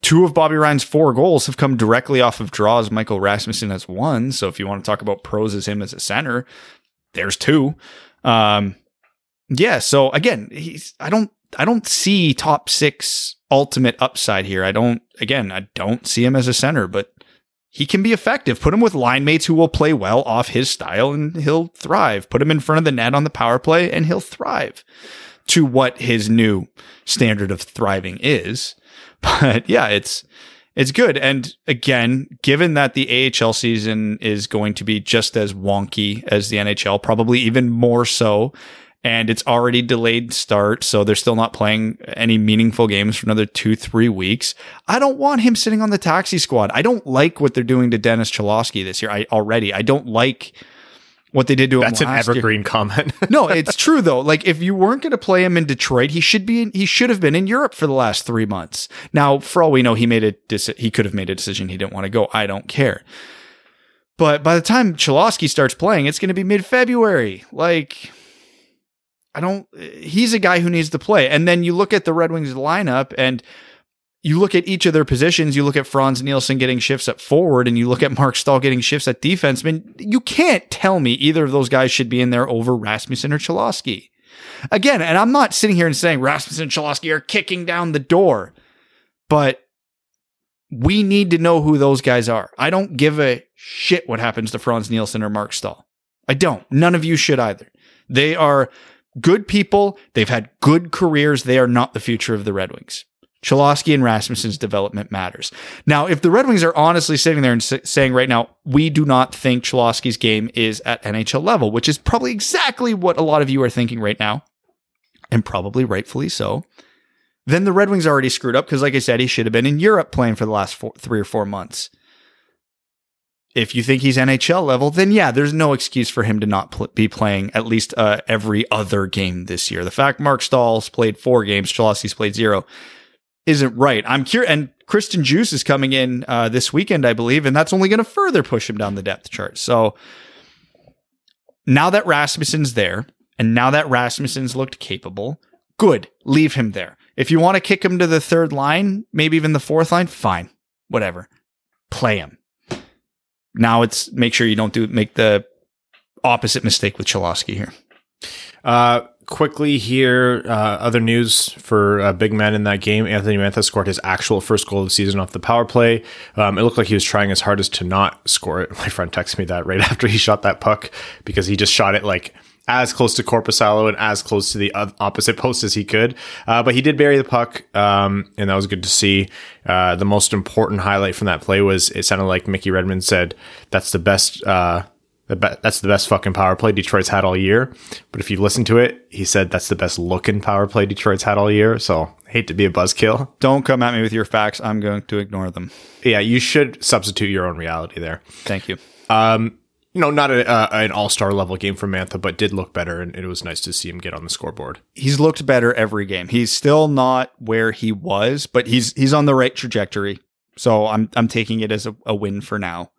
Two of Bobby Ryan's four goals have come directly off of draws Michael Rasmussen has one. So if you want to talk about pros as him as a center, there's two. Um, yeah. So again, he's, I don't, I don't see top six ultimate upside here. I don't, again, I don't see him as a center, but he can be effective. Put him with line mates who will play well off his style and he'll thrive. Put him in front of the net on the power play and he'll thrive to what his new standard of thriving is. But yeah, it's it's good. And again, given that the AHL season is going to be just as wonky as the NHL, probably even more so, and it's already delayed start, so they're still not playing any meaningful games for another two, three weeks. I don't want him sitting on the taxi squad. I don't like what they're doing to Dennis Cholowski this year. I already, I don't like what they did to him. That's an last year. evergreen comment. no, it's true though. Like if you weren't going to play him in Detroit, he should be. In, he should have been in Europe for the last three months. Now, for all we know, he made a deci- he could have made a decision he didn't want to go. I don't care. But by the time Cholowski starts playing, it's going to be mid February. Like, I don't. He's a guy who needs to play. And then you look at the Red Wings lineup and. You look at each of their positions. You look at Frans Nielsen getting shifts at forward, and you look at Marc Staal getting shifts at defense. I mean, you can't tell me either of those guys should be in there over Rasmussen or Cholowski. Again, and I'm not sitting here and saying Rasmussen and Cholowski are kicking down the door, but we need to know who those guys are. I don't give a shit what happens to Frans Nielsen or Marc Staal. I don't. None of you should either. They are good people. They've had good careers. They are not the future of the Red Wings. Cholowski and Rasmussen's development matters. Now, if the Red Wings are honestly sitting there and s- saying right now, we do not think Cholowski's game is at NHL level, which is probably exactly what a lot of you are thinking right now, and probably rightfully so, then the Red Wings already screwed up because, like I said, he should have been in Europe playing for the last four, three or four months. If you think he's NHL level, then yeah, there's no excuse for him to not pl- be playing at least uh, every other game this year. The fact Marc Staal's played four games, Cholowski's played zero, isn't right. I'm curious. And Christian Djoos is coming in uh, this weekend, I believe, and that's only going to further push him down the depth chart. So now that Rasmussen's there, and now that Rasmussen's looked capable, good. Leave him there. If you want to kick him to the third line, maybe even the fourth line, fine. Whatever. Play him. Now it's make sure you don't do make the opposite mistake with Cholowski here. Uh, quickly here, uh, other news for uh, big men in that game. Anthony Mantha scored his actual first goal of the season off the power play. Um, it looked like he was trying his hardest to not score it. My friend texted me that right after he shot that puck because he just shot it like as close to Korpisalo and as close to the opposite post as he could. Uh, but he did bury the puck, um, and that was good to see. Uh, the most important highlight from that play was it sounded like Mickey Redmond said, "That's the best." Uh, that's the best fucking power play Detroit's had all year. But if you listen to it, he said that's the best looking power play Detroit's had all year. So hate to be a buzzkill. Don't come at me with your facts. I'm going to ignore them. Yeah, you should substitute your own reality there. Thank you. Um, you know, not a, uh, an all star level game for Mantha, but did look better, and it was nice to see him get on the scoreboard. He's looked better every game. He's still not where he was, but he's he's on the right trajectory. So I'm I'm taking it as a, a win for now.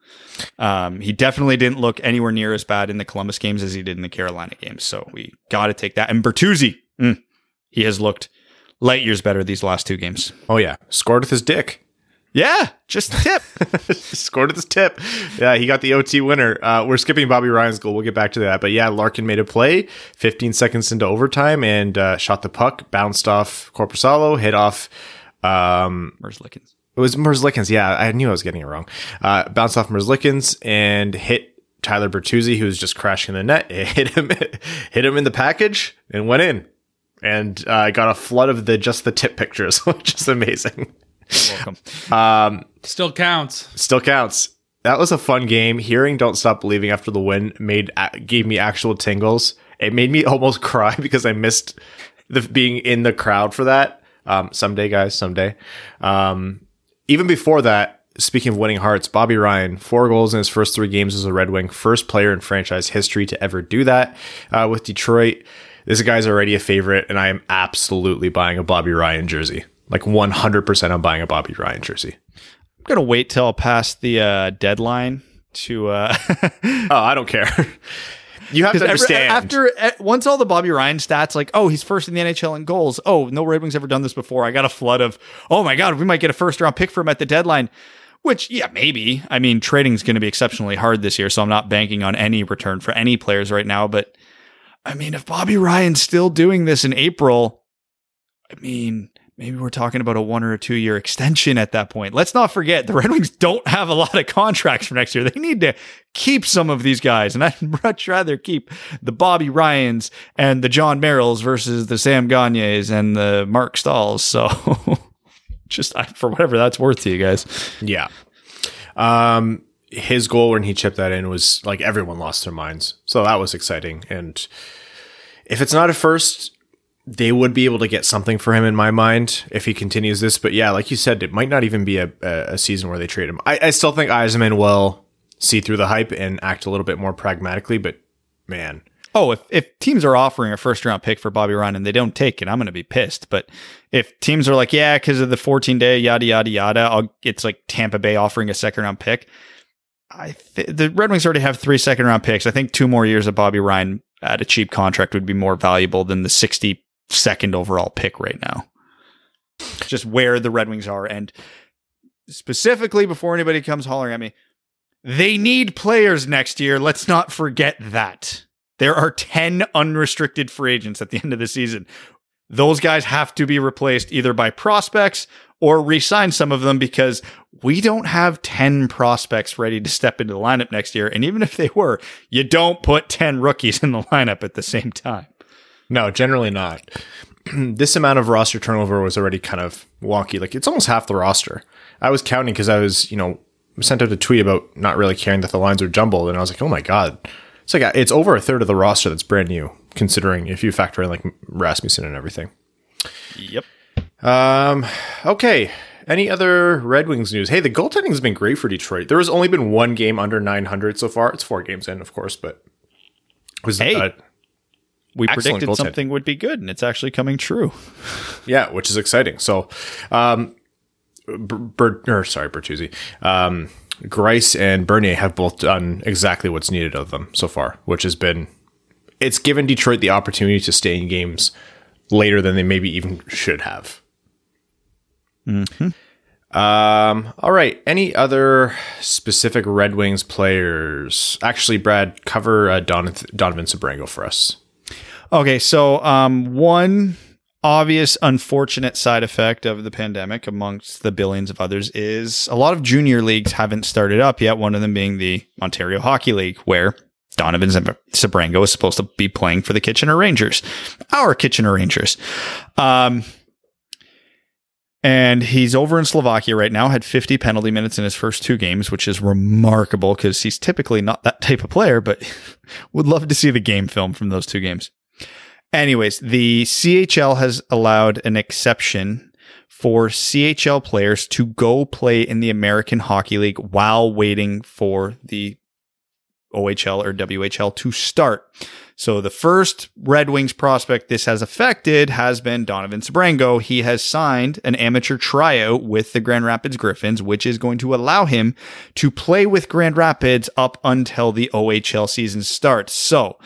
Um, he definitely didn't look anywhere near as bad in the Columbus games as he did in the Carolina games. So we got to take that. And Bertuzzi, mm, he has looked light years better these last two games. Oh yeah, scored with his dick. Yeah, just tip. scored with his tip. Yeah, he got the OT winner. Uh, we're skipping Bobby Ryan's goal. We'll get back to that. But yeah, Larkin made a play 15 seconds into overtime and uh, shot the puck, bounced off Korpisalo, hit off. Um, Merzlikins. It was Merzlikins. Yeah, I knew I was getting it wrong. Uh, bounced off Merzlikins and hit Tyler Bertuzzi, who was just crashing the net. It hit him, hit him in the package and went in. And uh, got a flood of the just the tip pictures, which is amazing. Welcome. Um, Still counts. still counts. That was a fun game. Hearing "Don't Stop Believing" after the win made gave me actual tingles. It made me almost cry because I missed the being in the crowd for that. Um, someday, guys, someday. Um, even before that, speaking of winning hearts, Bobby Ryan, four goals in his first three games as a Red Wing, first player in franchise history to ever do that uh, with Detroit. This guy's already a favorite, and I am absolutely buying a Bobby Ryan jersey. Like 100%, I'm buying a Bobby Ryan jersey. I'm gonna wait till past the uh, deadline to uh, Oh, I don't care. you have to Every- understand. after eh, once all the Bobby Ryan stats, like oh he's first in the NHL in goals. Oh no Red Wings ever done this before. I got a flood of oh my god we might get a first round pick for him at the deadline. Which yeah maybe. I mean trading is going to be exceptionally hard this year, so I'm not banking on any return for any players right now. But I mean if Bobby Ryan's still doing this in April, I mean maybe we're talking about a one or a two year extension at that point. Let's not forget the Red Wings don't have a lot of contracts for next year. They need to keep some of these guys, and I'd much rather keep the Bobby Ryans and the Jon Merrills versus the Sam Gagners and the Marc Staals. So just for whatever that's worth to you guys. yeah. Um, his goal when he chipped that in was like everyone lost their minds. So that was exciting. And if it's not a first, they would be able to get something for him in my mind if he continues this. But yeah, like you said, it might not even be a, a season where they trade him. I, I still think Yzerman will see through the hype and act a little bit more pragmatically. But man, Oh, if, if teams are offering a first round pick for Bobby Ryan and they don't take it, I'm going to be pissed. But if teams are like, yeah, because of the 14 day yada yada yada, I'll, it's like Tampa Bay offering a second round pick. I th- the Red Wings already have three second round picks. I think two more years of Bobby Ryan at a cheap contract would be more valuable than the 62nd overall pick right now. Just where the Red Wings are, and specifically before anybody comes hollering at me, they need players next year. Let's not forget that. There are 10 unrestricted free agents at the end of the season. Those guys have to be replaced either by prospects or resign some of them because we don't have 10 prospects ready to step into the lineup next year. And even if they were, you don't put 10 rookies in the lineup at the same time. No, generally not. this amount of roster turnover was already kind of wonky. Like it's almost half the roster. I was counting because I was, you know, sent out a tweet about not really caring that the lines were jumbled, and I was like, oh my god, it's like it's over a third of the roster that's brand new, considering if you factor in like Rasmussen and everything. Yep. Um. Okay. Any other Red Wings news? Hey, the goaltending has been great for Detroit. There has only been one game under 900 so far. It's four games in, of course, but was Hey. uh, We Excellent predicted something would be good, and it's actually coming true. Yeah, which is exciting. So, um, Ber- or sorry, Bertuzzi, um, Greiss and Bernier have both done exactly what's needed of them so far, which has been it's given Detroit the opportunity to stay in games later than they maybe even should have. Um, all right. Any other specific Red Wings players? Actually, Brad, cover uh, Donovan, Donovan Sebrango for us. Okay, so um, one obvious unfortunate side effect of the pandemic, amongst the billions of others, is a lot of junior leagues haven't started up yet. One of them being the Ontario Hockey League, where Donovan Sebrango is supposed to be playing for the Kitchener Rangers, our Kitchener Rangers. Um, and he's over in Slovakia right now, had 50 penalty minutes in his first two games, which is remarkable because he's typically not that type of player, but would love to see the game film from those two games. Anyways, the CHL has allowed an exception for CHL players to go play in the American Hockey League while waiting for the OHL or WHL to start. So the first Red Wings prospect this has affected has been Donovan Sebrango. He has signed an amateur tryout with the Grand Rapids Griffins, which is going to allow him to play with Grand Rapids up until the OHL season starts. So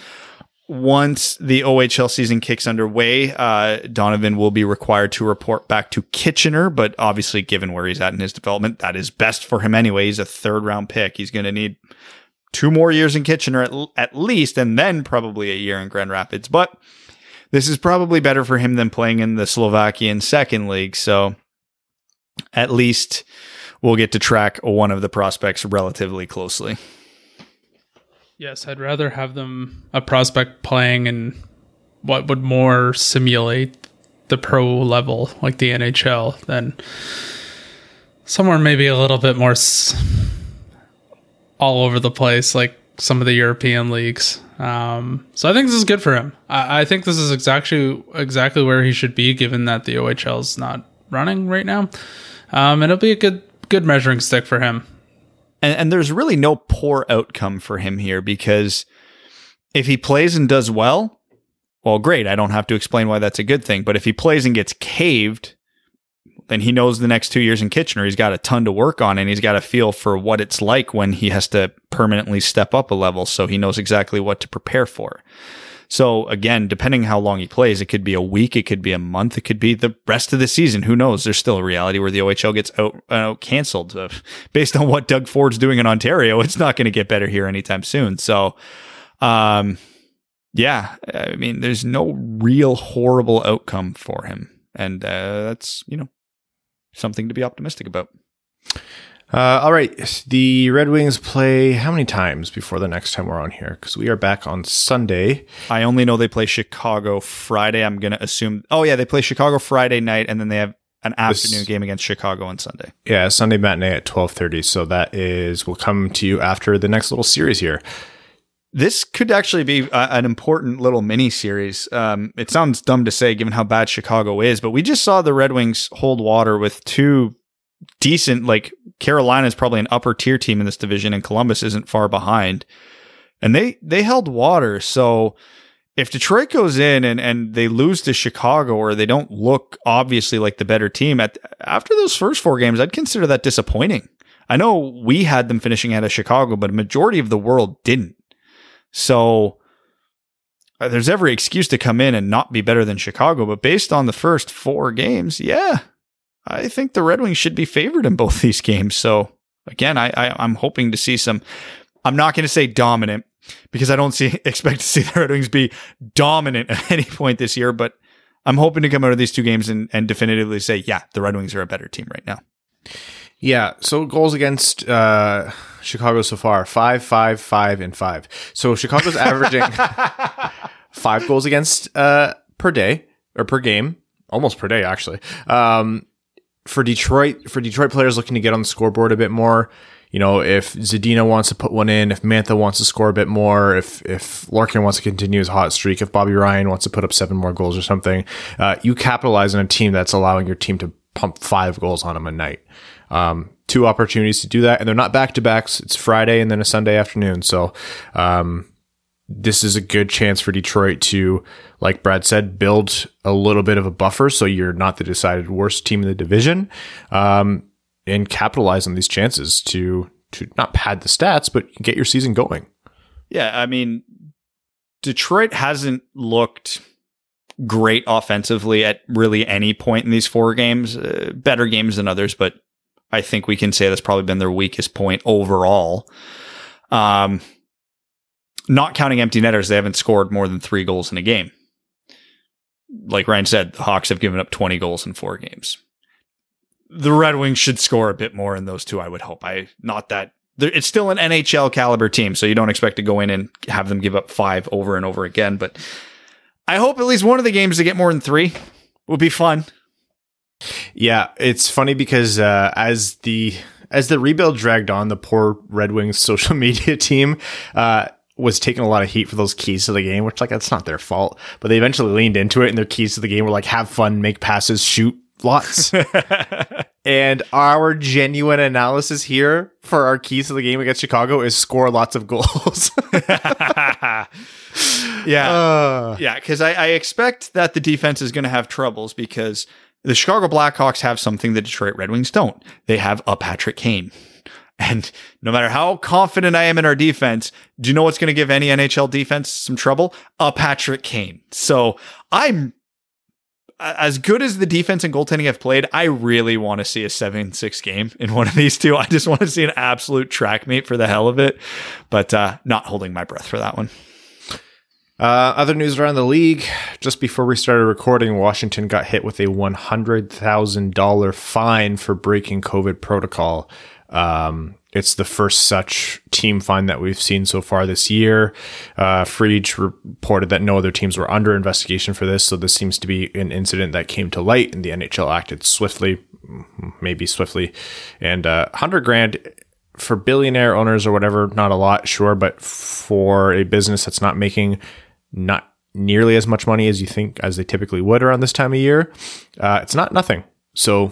once the OHL season kicks underway, uh, Donovan will be required to report back to Kitchener. But obviously, given where he's at in his development, that is best for him anyway. He's a third round pick. He's going to need two more years in Kitchener at, at least, and then probably a year in Grand Rapids. But this is probably better for him than playing in the Slovakian second league. So at least we'll get to track one of the prospects relatively closely. Yes, I'd rather have them a prospect playing in what would more simulate the pro level, like the NHL, than somewhere maybe a little bit more s- all over the place, like some of the European leagues. Um, so I think this is good for him. I, I think this is exactly exactly where he should be, given that the OHL is not running right now. Um, and it'll be a good good measuring stick for him. And, and there's really no poor outcome for him here because if he plays and does well, well, great. I don't have to explain why that's a good thing. But if he plays and gets caved, then he knows the next two years in Kitchener, he's got a ton to work on and he's got a feel for what it's like when he has to permanently step up a level. So he knows exactly what to prepare for. So again, depending how long he plays, it could be a week, it could be a month, it could be the rest of the season. Who knows? There's still a reality where the OHL gets out, uh, canceled. Uh, based on what Doug Ford's doing in Ontario, it's not going to get better here anytime soon. So, um, yeah, I mean, there's no real horrible outcome for him, and uh, that's you know something to be optimistic about. Uh, all right. The Red Wings play how many times before the next time we're on here? Because we are back on Sunday. I only know they play Chicago Friday. I'm going to assume. Oh yeah, they play Chicago Friday night, and then they have an afternoon game against Chicago on Sunday. Yeah, Sunday matinee at twelve thirty. So that is will come to you after the next little series here. this could actually be a, an important little mini series. Um, it sounds dumb to say given how bad Chicago is, but we just saw the Red Wings hold water with two decent, like Carolina is probably an upper tier team in this division, and Columbus isn't far behind. And they they held water. So if Detroit goes in and, and they lose to Chicago or they don't look obviously like the better team at after those first four games, I'd consider that disappointing. I know we had them finishing out of Chicago, but a majority of the world didn't. So uh, there's every excuse to come in and not be better than Chicago. But based on the first four games, yeah, I think the Red Wings should be favored in both these games. So again, I, I am hoping to see some. I'm not going to say dominant because I don't see expect to see the Red Wings be dominant at any point this year. But I'm hoping to come out of these two games and, and definitively say, yeah, the Red Wings are a better team right now. Yeah. So goals against uh, Chicago so far five, five, five, and five. So Chicago's averaging five goals against uh, per day or per game, almost per day actually. Um, for Detroit, for Detroit players looking to get on the scoreboard a bit more, you know, if Zadina wants to put one in, if Mantha wants to score a bit more, if if Larkin wants to continue his hot streak, if Bobby Ryan wants to put up seven more goals or something, uh, you capitalize on a team that's allowing your team to pump five goals on them a night. Um, two opportunities to do that, and they're not back to backs. It's Friday and then a Sunday afternoon. So, um, this is a good chance for Detroit to, like Brad said, build a little bit of a buffer so you're not the decided worst team in the division, um, and capitalize on these chances to to not pad the stats, but get your season going. Yeah, I mean, Detroit hasn't looked great offensively at really any point in these four games. Uh, better games than others, but I think we can say that's probably been their weakest point overall. Um, not counting empty netters, they haven't scored more than three goals in a game. Like Ryan said, the Hawks have given up 20 goals in four games. The Red Wings should score a bit more in those two, I would hope. I not that it's still an NHL caliber team, so you don't expect to go in and have them give up five over and over again. But I hope at least one of the games to get more than three would be fun. Yeah, it's funny because uh, as the as the rebuild dragged on, the poor Red Wings social media team uh, was taking a lot of heat for those keys to the game, which like that's not their fault. But they eventually leaned into it, and their keys to the game were like have fun, make passes, shoot lots. and our genuine analysis here for our keys to the game against Chicago is score lots of goals. yeah, uh. yeah, because I, I expect that the defense is going to have troubles because the Chicago Blackhawks have something the Detroit Red Wings don't. They have a Patrick Kane. And no matter how confident I am in our defense, do you know what's going to give any NHL defense some trouble? A Patrick Kane. So I'm as good as the defense and goaltending have played. I really want to see a 7 6 game in one of these two. I just want to see an absolute track meet for the hell of it, but uh, not holding my breath for that one. Uh, other news around the league. Just before we started recording, Washington got hit with a $100,000 fine for breaking COVID protocol. Um, it's the first such team fine that we've seen so far this year. Uh, Friedge reported that no other teams were under investigation for this, so this seems to be an incident that came to light, and the NHL acted swiftly, maybe swiftly, and uh, hundred grand for billionaire owners or whatever, not a lot, sure, but for a business that's not making not nearly as much money as you think as they typically would around this time of year, uh, it's not nothing. So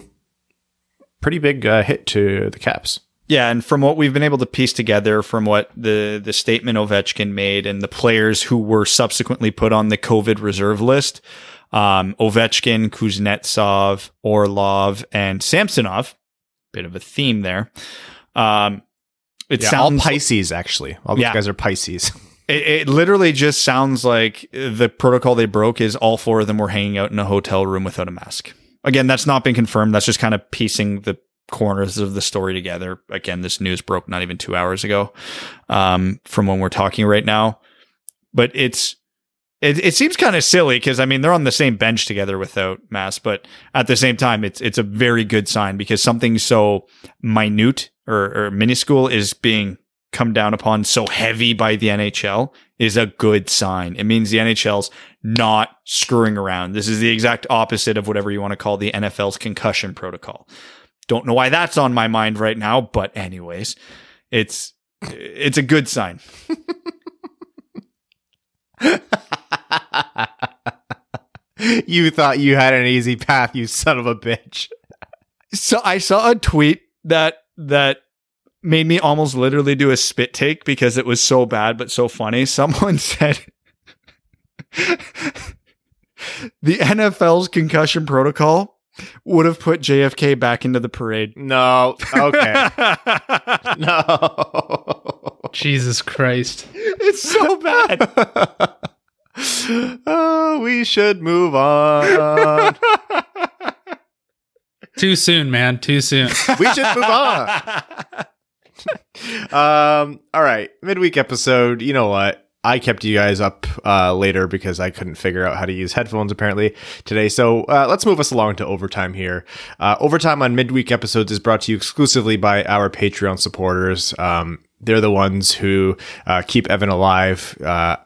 pretty big uh, hit to the Caps. Yeah, and from what we've been able to piece together from what the the statement Ovechkin made and the players who were subsequently put on the COVID reserve list, um, Ovechkin, Kuznetsov, Orlov, and Samsonov, bit of a theme there. Um, it yeah, sounds all Pisces actually. All these yeah. guys are Pisces. It, it, literally just sounds like the protocol they broke is all four of them were hanging out in a hotel room without a mask. Again, that's not been confirmed. That's just kind of piecing the corners of the story together. Again, this news broke not even two hours ago um, from when we're talking right now. But it's it, it seems kind of silly because I mean they're on the same bench together without masks, but at the same time, it's it's a very good sign because something so minute or, or minuscule is being come down upon so heavy by the NHL is a good sign. It means the NHL's not screwing around. This is the exact opposite of whatever you want to call the NFL's concussion protocol. Don't know why that's on my mind right now, but anyways, it's it's a good sign. you thought you had an easy path, you son of a bitch. So I saw a tweet that that made me almost literally do a spit take because it was so bad but so funny. Someone said the NFL's concussion protocol would have put JFK back into the parade. No. Okay. no. Jesus Christ. It's so bad. oh, we should move on. Too soon, man. Too soon. we should move on. um, all right. Midweek episode. You know what? I kept you guys up uh, later because I couldn't figure out how to use headphones apparently today. So uh, let's move us along to overtime here. Uh, overtime on midweek episodes is brought to you exclusively by our Patreon supporters. Um, they're the ones who uh, keep Evan alive. Uh,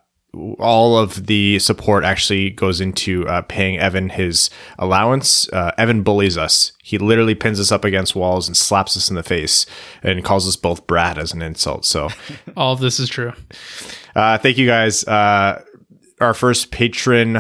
all of the support actually goes into uh, paying Evan his allowance. Uh, Evan bullies us. He literally pins us up against walls and slaps us in the face and calls us both brat as an insult. So, all of this is true. Uh, thank you guys. Uh, our first patron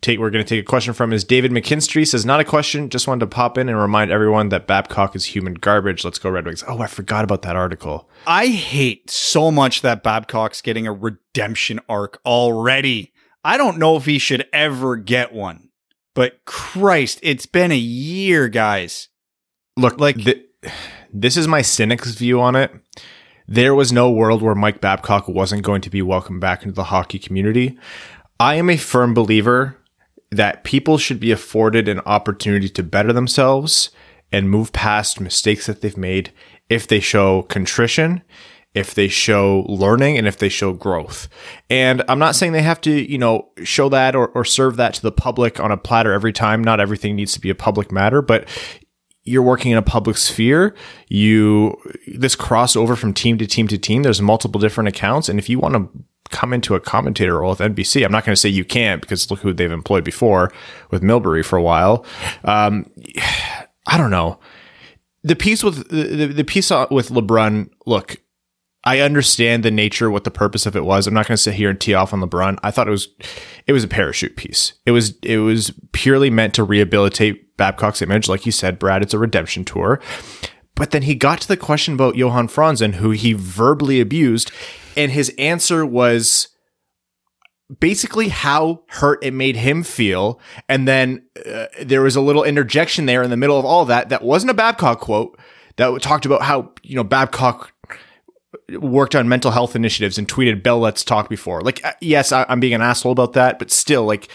take we're going to take a question from is David McKinstry says not a question just wanted to pop in and remind everyone that Babcock is human garbage. Let's go Red Wings. Oh I forgot about that article. I hate so much that Babcock's getting a redemption arc already. I don't know if he should ever get one but Christ it's been a year guys. Look like th- this is my cynic's view on it there was no world where Mike Babcock wasn't going to be welcomed back into the hockey community I am a firm believer that people should be afforded an opportunity to better themselves and move past mistakes that they've made if they show contrition, if they show learning, and if they show growth. And I'm not saying they have to, you know, show that or, or serve that to the public on a platter every time. Not everything needs to be a public matter, but you're working in a public sphere. You, this crossover from team to team to team, there's multiple different accounts. And if you want to come into a commentator role with NBC. I'm not going to say you can't because look who they've employed before with Milbury for a while. Um, I don't know. The piece with the, the piece with LeBrun, look, I understand the nature, what the purpose of it was. I'm not going to sit here and tee off on LeBrun. I thought it was, it was a parachute piece. It was, it was purely meant to rehabilitate Babcock's image. Like you said, Brad, it's a redemption tour. But then he got to the question about Johan Franzen, who he verbally abused and his answer was basically how hurt it made him feel. And then uh, there was a little interjection there in the middle of all that that wasn't a Babcock quote that talked about how, you know, Babcock worked on mental health initiatives and tweeted Bell Let's Talk before. Like, uh, yes, I, I'm being an asshole about that, but still, like,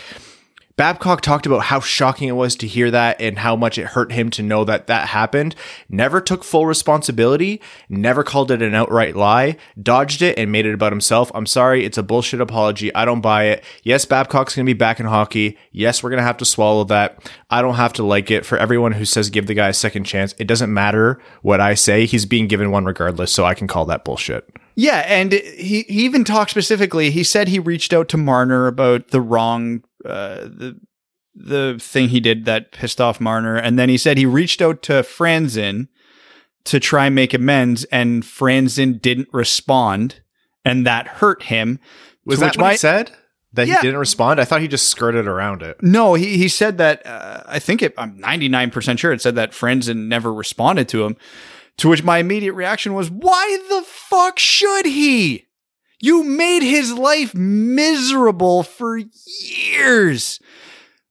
Babcock talked about how shocking it was to hear that and how much it hurt him to know that that happened. Never took full responsibility, never called it an outright lie, dodged it and made it about himself. I'm sorry, it's a bullshit apology. I don't buy it. Yes, Babcock's going to be back in hockey. Yes, we're going to have to swallow that. I don't have to like it. For everyone who says give the guy a second chance, it doesn't matter what I say. He's being given one regardless, so I can call that bullshit. Yeah, and he, he even talked specifically. He said he reached out to Marner about the wrong uh, the the thing he did that pissed off Marner, and then he said he reached out to Franzen to try and make amends, and Franzen didn't respond, and that hurt him. Was that what my, he said? That yeah. he didn't respond? I thought he just skirted around it. No, he, he said that, uh, I think it, I'm 99% sure it said that Franzen never responded to him. To which my immediate reaction was, why the fuck should he? You made his life miserable for years.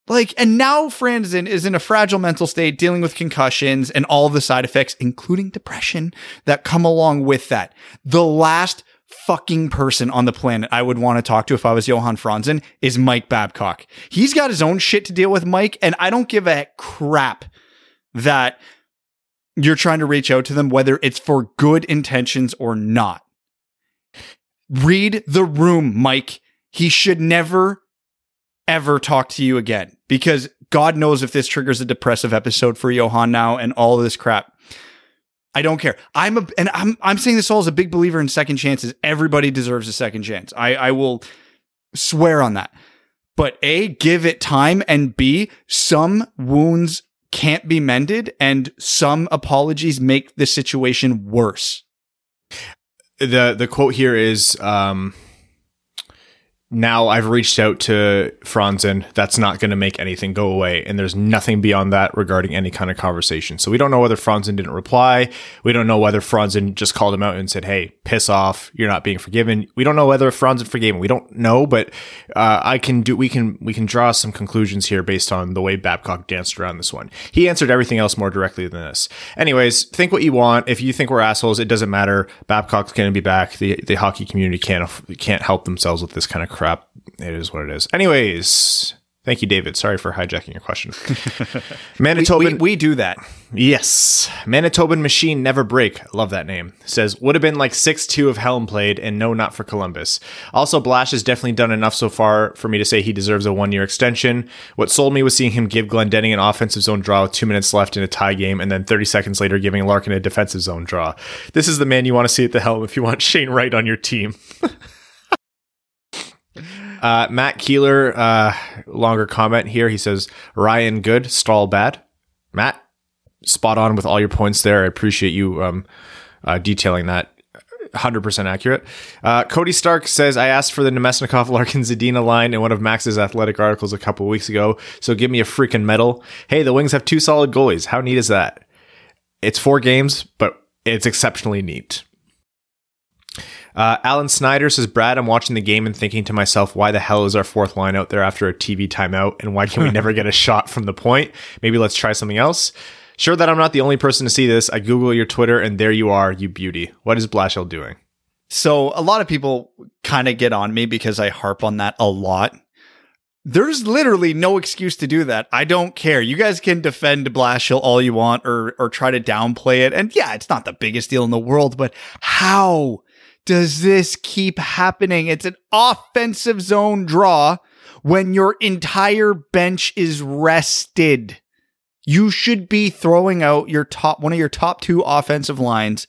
Like, and now Franzen is in a fragile mental state dealing with concussions and all the side effects, including depression that come along with that. The last fucking person on the planet I would want to talk to if I was Johan Franzen is Mike Babcock. He's got his own shit to deal with, Mike, and I don't give a crap that you're trying to reach out to them, whether it's for good intentions or not. Read the room, Mike. He should never, ever talk to you again because God knows if this triggers a depressive episode for Johan now and all this crap. I don't care. I'm a, and I'm, I'm saying this all as a big believer in second chances. Everybody deserves a second chance. I, I will swear on that. But A, give it time, and B, some wounds can't be mended, and some apologies make the situation worse the the quote here is um, now I've reached out to Franzen. That's not going to make anything go away. And there's nothing beyond that regarding any kind of conversation. So we don't know whether Franzen didn't reply. We don't know whether Franzen just called him out and said, Hey, piss off. You're not being forgiven. We don't know whether Franzen forgave him. We don't know, but, uh, I can do, we can, we can draw some conclusions here based on the way Babcock danced around this one. He answered everything else more directly than this. Anyways, think what you want. If you think we're assholes, it doesn't matter. Babcock's going to be back. The, the hockey community can't, can't help themselves with this kind of crap crap. It is what it is. Anyways, thank you, David. Sorry for hijacking your question. Manitoban. We, we do that. Yes. Manitoban Machine Never Break. Love that name. Says, would have been like 6 2 if Helm played, and no, not for Columbus. Also, Blash has definitely done enough so far for me to say he deserves a one year extension. What sold me was seeing him give Glendening an offensive zone draw with two minutes left in a tie game, and then 30 seconds later giving Larkin a defensive zone draw. This is the man you want to see at the helm if you want Shane Wright on your team. Uh, Matt Keeler, uh, longer comment here. He says, Ryan good, Staal bad. Matt, spot on with all your points there. I appreciate you um, uh, detailing that. 100% accurate. Uh, Cody Stark says, I asked for the Namestnikov Larkin Zadina line in one of Max's athletic articles a couple weeks ago, so give me a freaking medal. Hey, the Wings have two solid goalies. How neat is that? It's four games, but it's exceptionally neat. Uh, Alan Snyder says, Brad, I'm watching the game and thinking to myself, why the hell is our fourth line out there after a TV timeout? And why can we never get a shot from the point? Maybe let's try something else. Sure that I'm not the only person to see this. I Google your Twitter and there you are, you beauty. What is Blashill doing? So a lot of people kind of get on me because I harp on that a lot. There's literally no excuse to do that. I don't care. You guys can defend Blashill all you want or or try to downplay it. And yeah, it's not the biggest deal in the world, but how does this keep happening? It's an offensive zone draw when your entire bench is rested. You should be throwing out your top, one of your top two offensive lines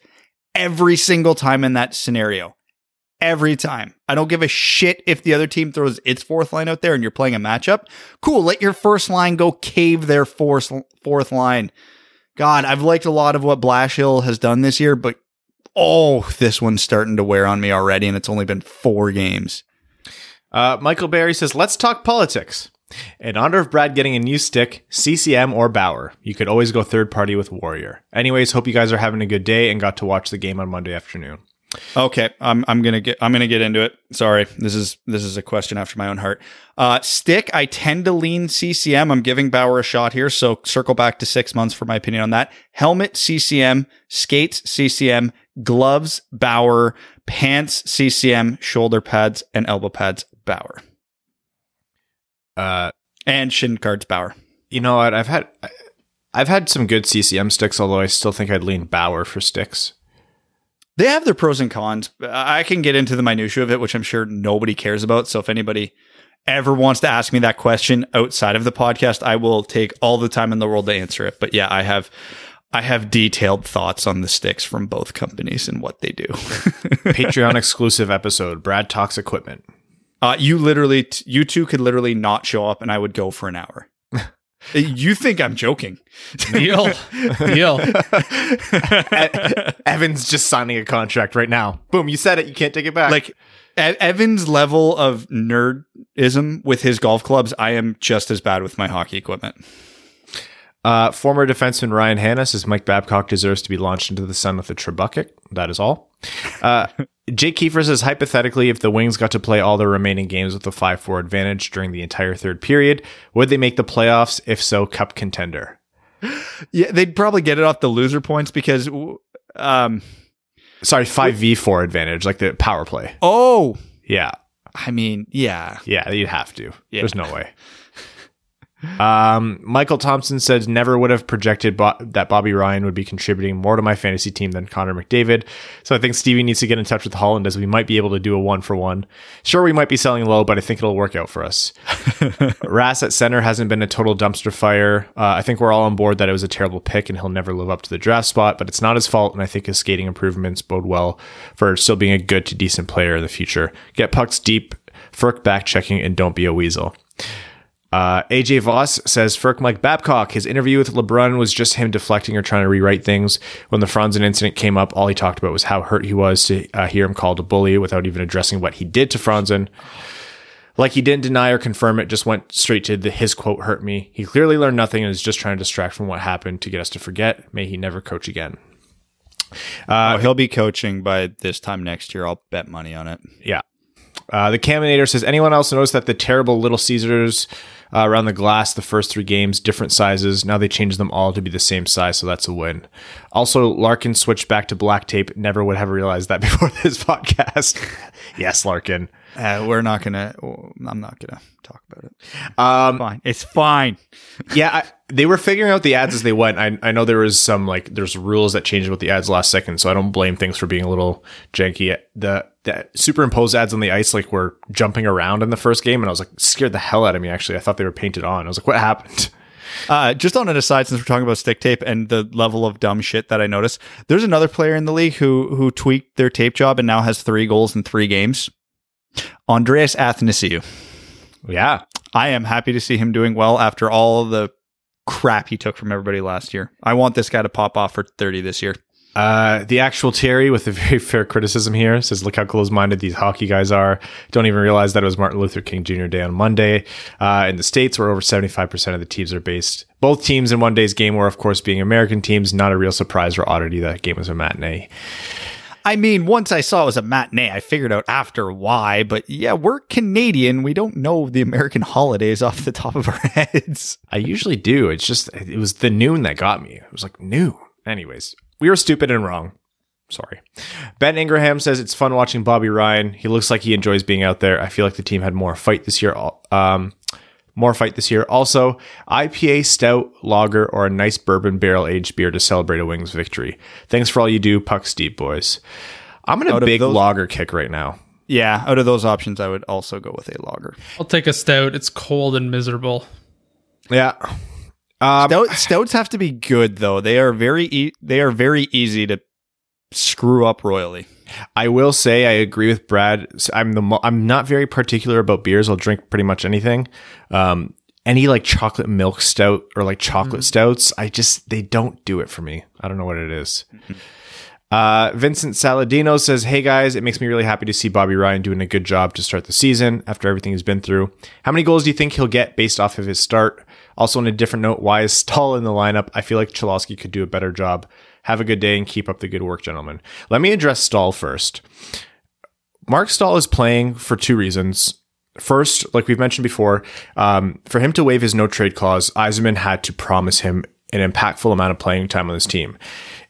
every single time in that scenario. Every time. I don't give a shit if the other team throws its fourth line out there and you're playing a matchup. Cool. Let your first line go cave their fourth, fourth line. God, I've liked a lot of what Blashill has done this year, but oh, this one's starting to wear on me already, and it's only been four games. Uh, Michael Barry says, let's talk politics. In honor of Brad getting a new stick, CCM or Bauer, you could always go third party with Warrior. Anyways, hope you guys are having a good day and got to watch the game on Monday afternoon. Okay, I'm I'm gonna get I'm gonna get into it. Sorry, this is this is a question after my own heart. Uh, stick, I tend to lean CCM. I'm giving Bauer a shot here, so circle back to six months for my opinion on that. Helmet CCM, skates CCM, gloves Bauer, pants CCM, shoulder pads and elbow pads Bauer. Uh, and shin guards Bauer. You know what? I've had I've had some good CCM sticks, although I still think I'd lean Bauer for sticks. They have their pros and cons. I can get into the minutia of it, which I'm sure nobody cares about. So if anybody ever wants to ask me that question outside of the podcast, I will take all the time in the world to answer it. But yeah, I have I have detailed thoughts on the sticks from both companies and what they do. Patreon exclusive episode. Brad talks equipment. Uh, you literally, t- you two could literally not show up, and I would go for an hour. You think I'm joking? Deal, deal. Evan's just signing a contract right now. Boom! You said it. You can't take it back. Like e- Evan's level of nerdism with his golf clubs, I am just as bad with my hockey equipment. Uh, former defenseman Ryan Hanna says Mike Babcock deserves to be launched into the sun with a trebuchet. That is all. Uh, Jake Kiefer says hypothetically, if the Wings got to play all their remaining games with a 5 4 advantage during the entire third period, would they make the playoffs? If so, cup contender. Yeah, they'd probably get it off the loser points because, um, sorry, 5v4 advantage, like the power play. Oh, yeah. I mean, yeah. Yeah, you'd have to. Yeah. There's no way. Um, Michael Thompson says never would have projected Bo- that Bobby Ryan would be contributing more to my fantasy team than Connor McDavid. So I think Stevie needs to get in touch with Holland as we might be able to do a one for one. Sure, we might be selling low, but I think it'll work out for us. Rass at center hasn't been a total dumpster fire. Uh, I think we're all on board that it was a terrible pick and he'll never live up to the draft spot, but it's not his fault. And I think his skating improvements bode well for still being a good to decent player in the future. Get pucks deep, Ferk back checking, and don't be a weasel. Uh, AJ Voss says Ferk Mike Babcock. His interview with LeBrun was just him deflecting or trying to rewrite things. When the Franzen incident came up, all he talked about was how hurt he was to uh, hear him called a bully without even addressing what he did to Franzen. Like he didn't deny or confirm it, just went straight to the his quote hurt me. He clearly learned nothing and is just trying to distract from what happened to get us to forget. May he never coach again. oh, he'll be coaching by this time next year. I'll bet money on it. Yeah. Uh, the Caminator says, anyone else notice that the terrible Little Caesars uh, around the glass, the first three games, different sizes. Now they changed them all to be the same size, so that's a win. Also, Larkin switched back to black tape. Never would have realized that before this podcast. yes, Larkin. Uh, we're not gonna. I'm not gonna talk about it. Um, Fine, it's fine. yeah, I, they were figuring out the ads as they went. I, I know there was some like there's rules that changed with the ads last second, so I don't blame things for being a little janky. The the superimposed ads on the ice like were jumping around in the first game, and I was like scared the hell out of me. Actually, I thought they were painted on. I was like, what happened? Uh, just on an aside, since we're talking about stick tape and the level of dumb shit that I noticed, there's another player in the league who who tweaked their tape job and now has three goals in three games. Andreas Athanasiou. Yeah, I am happy to see him doing well after all the crap he took from everybody last year. I want this guy to pop off for 30 this year. Uh, the actual Terry with a very fair criticism here says, "Look how close-minded these hockey guys are. Don't even realize that it was Martin Luther King Jr. Day on Monday. Uh, in the states, where over seventy-five percent of the teams are based. Both teams in one day's game were, of course, being American teams. Not a real surprise or oddity that game was a matinee. I mean, once I saw it was a matinee, I figured out after why, but yeah, we're Canadian. We don't know the American holidays off the top of our heads. I usually do. It's just it was the noon that got me. It was like noon. Anyways, we were stupid and wrong. Sorry. Ben Ingraham says it's fun watching Bobby Ryan. He looks like he enjoys being out there. I feel like the team had more fight this year. Um, more fight this year. Also, IPA, stout, lager, or a nice bourbon barrel aged beer to celebrate a Wings victory. Thanks for all you do, Puck Deep boys. I'm in a Out big those- lager kick right now. Yeah, out of those options, I would also go with a lager. I'll take a stout. It's cold and miserable. Yeah. Um, Stout, stouts have to be good though. They are very e- they are very easy to screw up royally. I will say I agree with Brad. I'm the mo- I'm not very particular about beers. I'll drink pretty much anything. Um, any like chocolate milk stout or like chocolate stouts, I just they don't do it for me. I don't know what it is. Uh, Vincent Saladino says, "Hey guys, it makes me really happy to see Bobby Ryan doing a good job to start the season after everything he's been through. How many goals do you think he'll get based off of his start? Also, on a different note, why is Staal in the lineup? I feel like Cholowski could do a better job. Have a good day and keep up the good work, gentlemen. Let me address Staal first. Marc Staal is playing for two reasons. First, like we've mentioned before, um, for him to waive his no trade clause, Yzerman had to promise him an impactful amount of playing time on this team.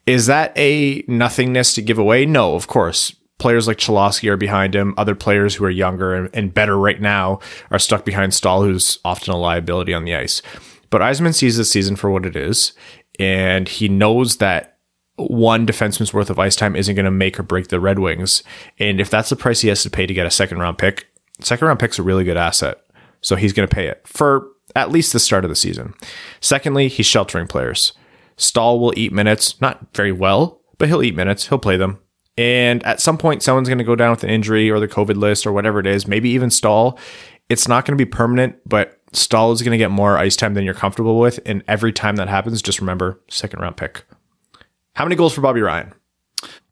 Is that a nothingness to give away? No, of course. Players like Cholowski are behind him. Other players who are younger and, better right now are stuck behind Staal, who's often a liability on the ice. But Yzerman sees this season for what it is, and he knows that one defenseman's worth of ice time isn't going to make or break the Red Wings. And if that's the price he has to pay to get a second round pick, second round pick's a really good asset. So he's going to pay it for at least the start of the season. Secondly, he's sheltering players. Staal will eat minutes, not very well, but he'll eat minutes. He'll play them. And at some point, someone's going to go down with an injury or the COVID list or whatever it is, maybe even Staal. It's not going to be permanent, but Staal is going to get more ice time than you're comfortable with. And every time that happens, just remember second round pick. How many goals for Bobby Ryan?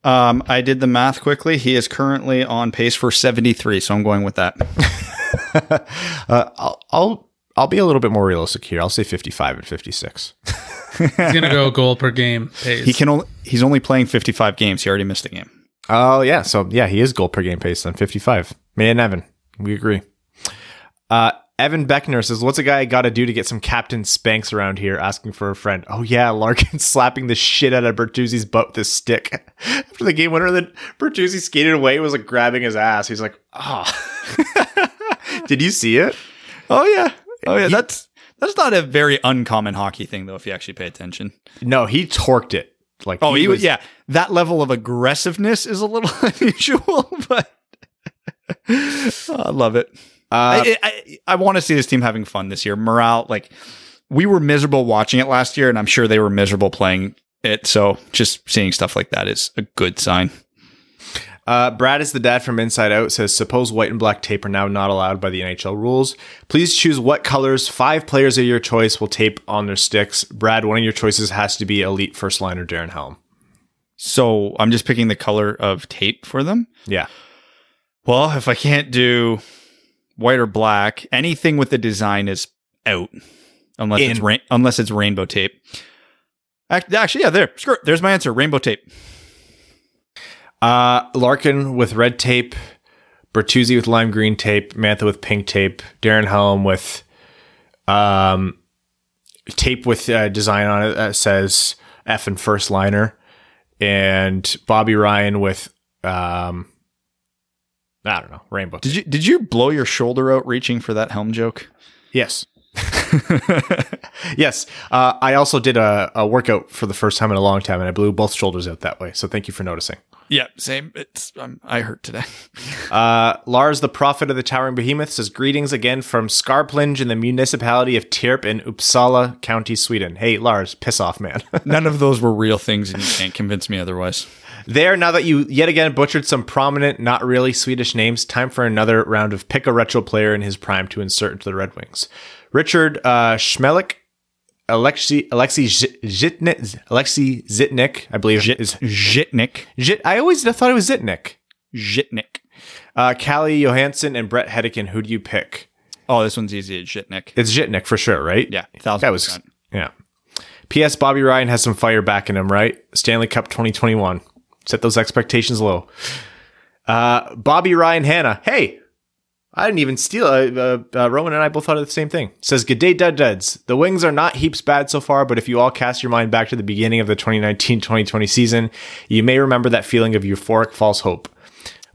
Um, I did the math quickly. He is currently on pace for 73, so I'm going with that. Uh, I'll, I'll I'll be a little bit more realistic here. I'll say 55 and 56. He's gonna go goal per game pace. He can only he's only playing 55 games. He already missed a game. Oh yeah, so yeah, he is goal per game pace on 55. Me and Evan, we agree. Uh, Evan Beckner says, "What's a guy got to do to get some captain spanks around here?" Asking for a friend. Oh yeah, Larkin slapping the shit out of Bertuzzi's butt with his stick after the game winner. Then Bertuzzi skated away, was like grabbing his ass. He's like, "Oh." Did you see it? Oh yeah. Oh yeah. That's that's not a very uncommon hockey thing though if you actually pay attention. No, he torqued it. Like Oh, he, was yeah. That level of aggressiveness is a little unusual, but I love it. Uh, I, I, I want to see this team having fun this year. Morale, like we were miserable watching it last year, and I'm sure they were miserable playing it. So just seeing stuff like that is a good sign. Uh, Brad is the dad from Inside Out says, suppose white and black tape are now not allowed by the NHL rules. Please choose what colors five players of your choice will tape on their sticks. Brad, one of your choices has to be elite first liner Darren Helm. So I'm just picking the color of tape for them. Yeah. Well, if I can't do white or black. Anything with the design is out, unless it's In. rain- unless it's rainbow tape. Actually, yeah, there. Screw it. There's my answer. Rainbow tape. Uh, Larkin with red tape, Bertuzzi with lime green tape, Mantha with pink tape, Darren Helm with um, tape with uh, design on it that says F and first liner, and Bobby Ryan with um, I don't know rainbow. Did you did you blow your shoulder out reaching for that helm joke? Yes. yes. Uh, I also did a, a workout for the first time in a long time, and I blew both shoulders out that way. So thank you for noticing. Yeah, same. It's um, I hurt today. Uh, Lars, the prophet of the towering behemoth, says greetings again from Skarplinge in the municipality of Tierp in Uppsala County, Sweden. Hey, Lars, piss off, man. None of those were real things, and you can't convince me otherwise. There, now that you yet again butchered some prominent, not really Swedish names, time for another round of pick a retro player in his prime to insert into the Red Wings. Richard uh, Smehlik, Alexei Alexei Zitnik, Alexei Zitnik, I believe is Zitnik. Zit. I always thought it was Zitnik. Zitnik. Uh, Calle Johansson and Bret Hedican. Who do you pick? Oh, this one's easy. It's Zitnik. It's Zitnik for sure, right? Yeah, thousand That was yeah. P.S. Bobby Ryan has some fire back in him, right? Stanley Cup 2021. Set those expectations low. Uh, Bobby Ryan Hannah. Hey, I didn't even steal. Uh, uh, uh, Roman and I both thought of the same thing. Says, "Good day, Dud Duds. The Wings are not heaps bad so far, but if you all cast your mind back to the beginning of the 2019-2020 season, you may remember that feeling of euphoric false hope."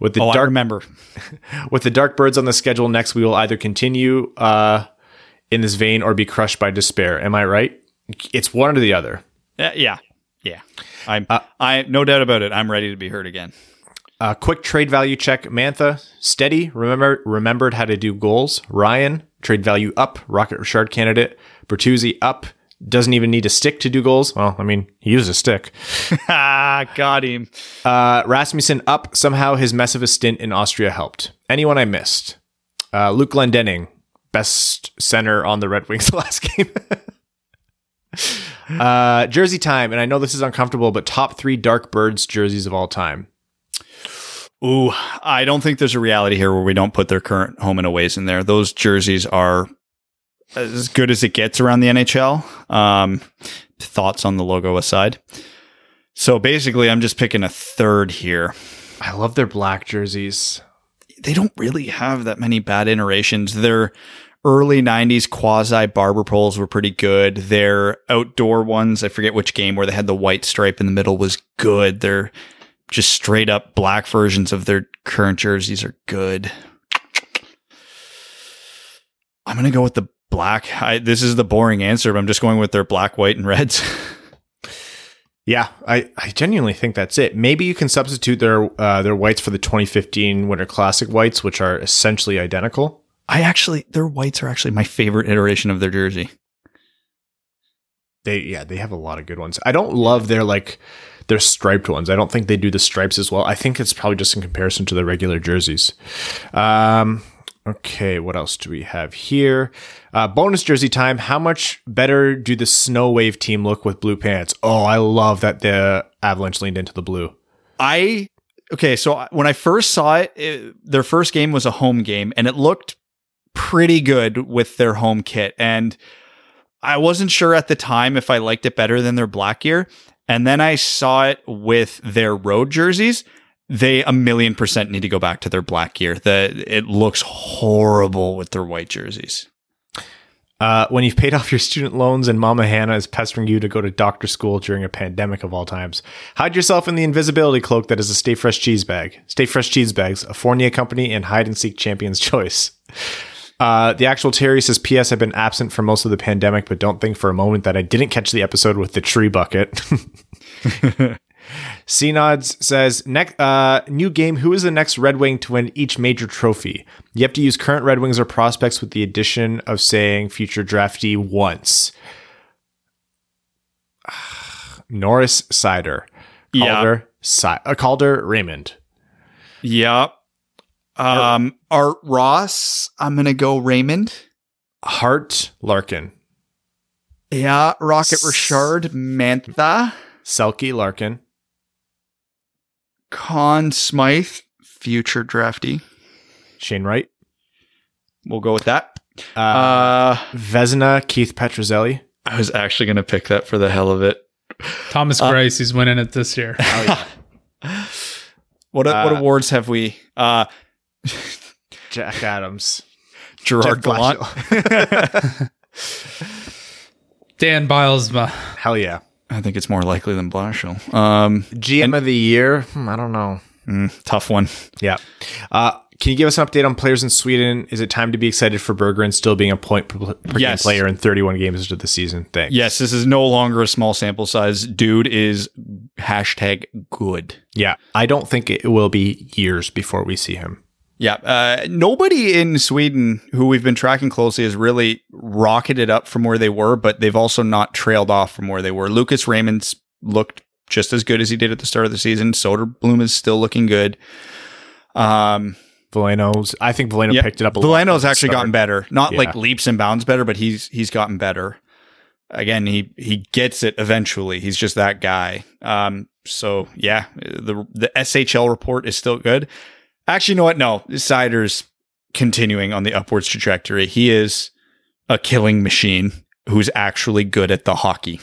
With the Oh, I dark remember. with the Dark Birds on the schedule next, we will either continue uh, in this vein or be crushed by despair. Am I right? It's one or the other. Yeah, yeah, I'm. I no doubt about it. I'm ready to be heard again. Uh, quick trade value check. Mantha, steady. Remember, remembered how to do goals. Ryan, trade value up. Rocket Richard candidate. Bertuzzi up. Doesn't even need a stick to do goals. Well, I mean, he used a stick. ah, got him. Uh, Rasmussen up. Somehow his mess of a stint in Austria helped. Anyone I missed? Uh, Luke Glendening, best center on the Red Wings last game. uh, jersey time, and I know this is uncomfortable, but top three Dark Birds jerseys of all time. Ooh, I don't think there's a reality here where we don't put their current home and aways in there. Those jerseys are as good as it gets around the NHL. Um, thoughts on the logo aside. So basically, I'm just picking a third here. I love their black jerseys. They don't really have that many bad iterations. Their early 90s quasi barber poles were pretty good. Their outdoor ones, I forget which game where they had the white stripe in the middle was good. Their just straight up black versions of their current jerseys are good. I'm going to go with the black. I, this is the boring answer, but I'm just going with their black, white, and reds. Yeah, I, I genuinely think that's it. Maybe you can substitute their uh, their whites for the 2015 Winter Classic whites, which are essentially identical. I actually, their whites are actually my favorite iteration of their jersey. They yeah, they have a lot of good ones. I don't love their like their striped ones. I don't think they do the stripes as well. I think it's probably just in comparison to the regular jerseys. Um okay, what else do we have here? Uh, bonus jersey time. How much better do the Snow Wave team look with blue pants? Oh, I love that the Avalanche leaned into the blue. I okay, so when I first saw it, it, their first game was a home game, and it looked pretty good with their home kit. And I wasn't sure at the time if I liked it better than their black gear. And then I saw it with their road jerseys. They a million percent need to go back to their black gear. The it looks horrible with their white jerseys. Uh, when you've paid off your student loans and Mama Hannah is pestering you to go to doctor school during a pandemic of all times, hide yourself in the invisibility cloak that is a Stay Fresh cheese bag. Stay Fresh cheese bags, a Fournier company and hide and seek champion's choice. Uh, the actual Terry says, P.S. I've been absent for most of the pandemic, but don't think for a moment that I didn't catch the episode with the tree bucket. C Nods says, next, uh, new game. Who is the next Red Wing to win each major trophy? You have to use current Red Wings or prospects with the addition of saying future draftee once. Norris Seider. Yeah. Calder, si- uh, Calder Raymond. Yeah. Um, Art Ross. I'm gonna go Raymond. Hart Larkin. Yeah, Rocket Richard Mantha. Selke Larkin. Conn Smythe, future draftee. Shane Wright. We'll go with that. Uh, Vezina, Keith Petruzzelli. I was actually going to pick that for the hell of it. Thomas Greiss, he's winning it this year. What what Uh, awards have we? Uh, Jack Adams. Gerard Jeff Gallant. Dan Bylsma. Hell yeah. I think it's more likely than Blashill. Um, GM of the year. Hmm, I don't know. mm, tough one. Yeah. Uh, can you give us an update on players in Sweden? Is it time to be excited for Berggren still being a point per, per game player in 31 games into the season? Thanks. Yes, this is no longer a small sample size. Dude is hashtag good. Yeah. I don't think it will be years before we see him. Yeah, uh, nobody in Sweden who we've been tracking closely has really rocketed up from where they were, but they've also not trailed off from where they were. Lucas Raymond's looked just as good as he did at the start of the season. Soderblom is still looking good. Um, Veleno's, I think Veleno yeah, picked it up a. Veleno's actually gotten better, not Yeah. like leaps and bounds better, but he's he's gotten better. Again, he he gets it eventually. He's just that guy. Um, so yeah, the the SHL report is still good. Actually, you know what? No, Seider's continuing on the upwards trajectory. He is a killing machine who's actually good at the hockey.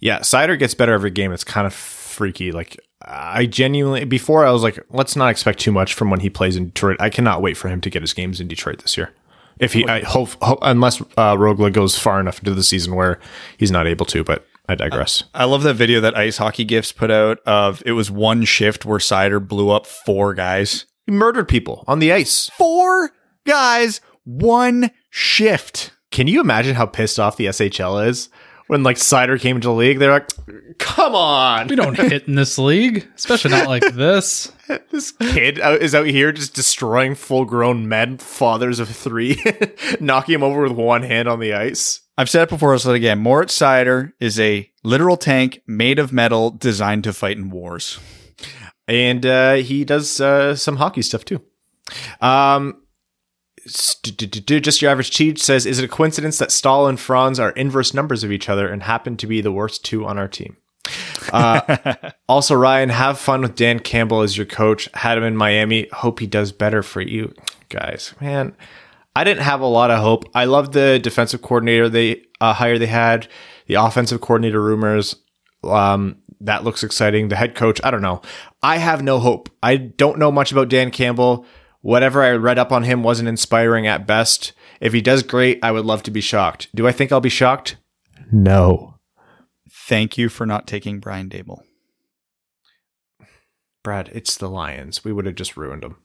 Yeah, Seider gets better every game. It's kind of freaky. Like I genuinely before I was like, let's not expect too much from when he plays in Detroit. I cannot wait for him to get his games in Detroit this year. If he, I hope, hope unless uh, Rögle goes far enough into the season where he's not able to. But I digress. I love that video that Ice Hockey Gifts put out of it was one shift where Seider blew up four guys. he murdered people on the ice. Four guys, one shift. Can you imagine how pissed off the SHL is when like Seider came into the league? They're like, come on, We don't hit in this league, especially not like this. this kid out- is out here just destroying full grown men, fathers of three, knocking him over with one hand on the ice. I've said it before, I'll say it again. Moritz Seider is a literal tank made of metal designed to fight in wars. and uh, he does uh, some hockey stuff too. Um, just your average cheat says, "Is it a coincidence that Staal and Frans are inverse numbers of each other and happen to be the worst two on our team?" Uh, also, Ryan, have fun with Dan Campbell as your coach. Had him in Miami. Hope he does better for you guys. Man, I didn't have a lot of hope. I love the defensive coordinator they uh, hire they had, the offensive coordinator rumors. Um, that looks exciting. The head coach, I don't know. I have no hope. I don't know much about Dan Campbell. Whatever I read up on him wasn't inspiring at best. If he does great, I would love to be shocked. Do I think I'll be shocked? No. Thank you for not taking Brian Daboll. Brad, it's the Lions. We would have just ruined them.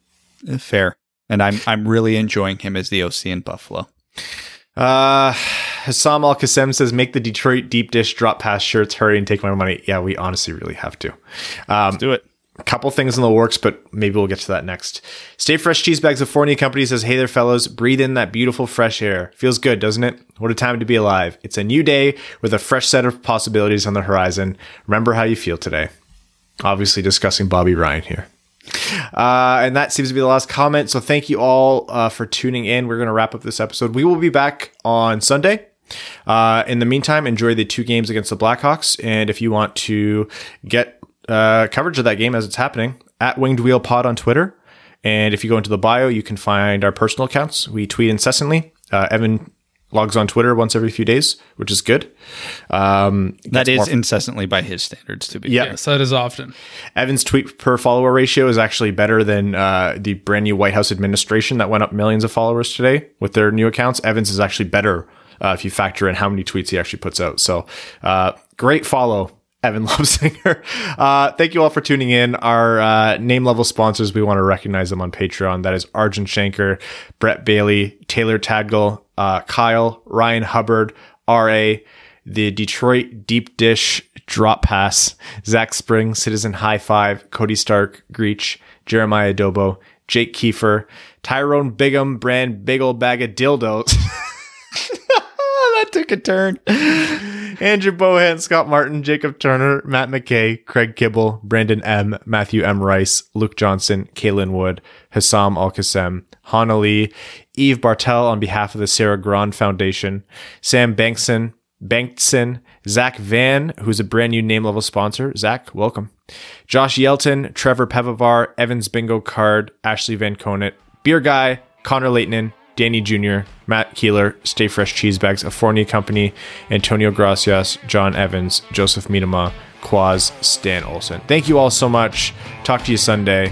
Uh, Fair. And I'm I'm really enjoying him as the OC in Buffalo. Uh, Hassam Al Qassem says, make the Detroit deep dish drop pass shirts. Hurry and take my money. Yeah, we honestly really have to. Um, Do it. Couple things in the works, but maybe we'll get to that next. Stay Fresh Cheese Bags of Fornia Company says, Hey there, fellas. Breathe in that beautiful fresh air. Feels good, doesn't it? What a time to be alive. It's a new day with a fresh set of possibilities on the horizon. Remember how you feel today. Obviously, discussing Bobby Ryan here. Uh, and that seems to be the last comment. So thank you all uh, for tuning in. We're going to wrap up this episode. We will be back on Sunday. Uh, in the meantime, enjoy the two games against the Blackhawks. And if you want to get uh, coverage of that game as it's happening, at Winged Wheel Pod on Twitter. And if you go into the bio, you can find our personal accounts. We tweet incessantly. Uh, Evan logs on Twitter once every few days, which is good. Um, That is more- incessantly by his standards to be. Yeah. Yes, that is often. Evan's tweet per follower ratio is actually better than uh, the brand new White House administration that went up millions of followers today with their new accounts. Evans is actually better uh, if you factor in how many tweets he actually puts out. So, uh, great follow. Evan Lovesinger. Uh, thank you all for tuning in. Our uh, name level sponsors, we want to recognize them on Patreon. That is Arjun Shanker, Brett Bailey, Taylor Tadgle, uh, Kyle, Ryan Hubbard, R.A., the Detroit Deep Dish Drop Pass, Zach Spring, Citizen High Five, Cody Stark, Greach, Jeremiah Dobo, Jake Kiefer, Tyrone Bigham, Brand Big Ol' Bag of Dildos. that took a turn. Andrew Bohan, Scott Martin, Jacob Turner, Matt McKay, Craig Kibble, Brandon M, Matthew M. Rice, Luke Johnson, Kaylin Wood, Hassam Al Qassem, Hana Lee, Eve Bartel on behalf of the Sarah Grand Foundation, Sam Bankson, Bankson, Zach Van, who's a brand new name level sponsor. Zach, welcome. Josh Yelton, Trevor Pevavar, Evans Bingo Card, Ashley Van Conant, Beer Guy, Connor Leighton, Danny Jr., Matt Keeler, Stay Fresh Cheese Bags, A Fournier Company, Antonio Gracias, John Evans, Joseph Minama, Quaz, Stan Olson. Thank you all so much. Talk to you Sunday.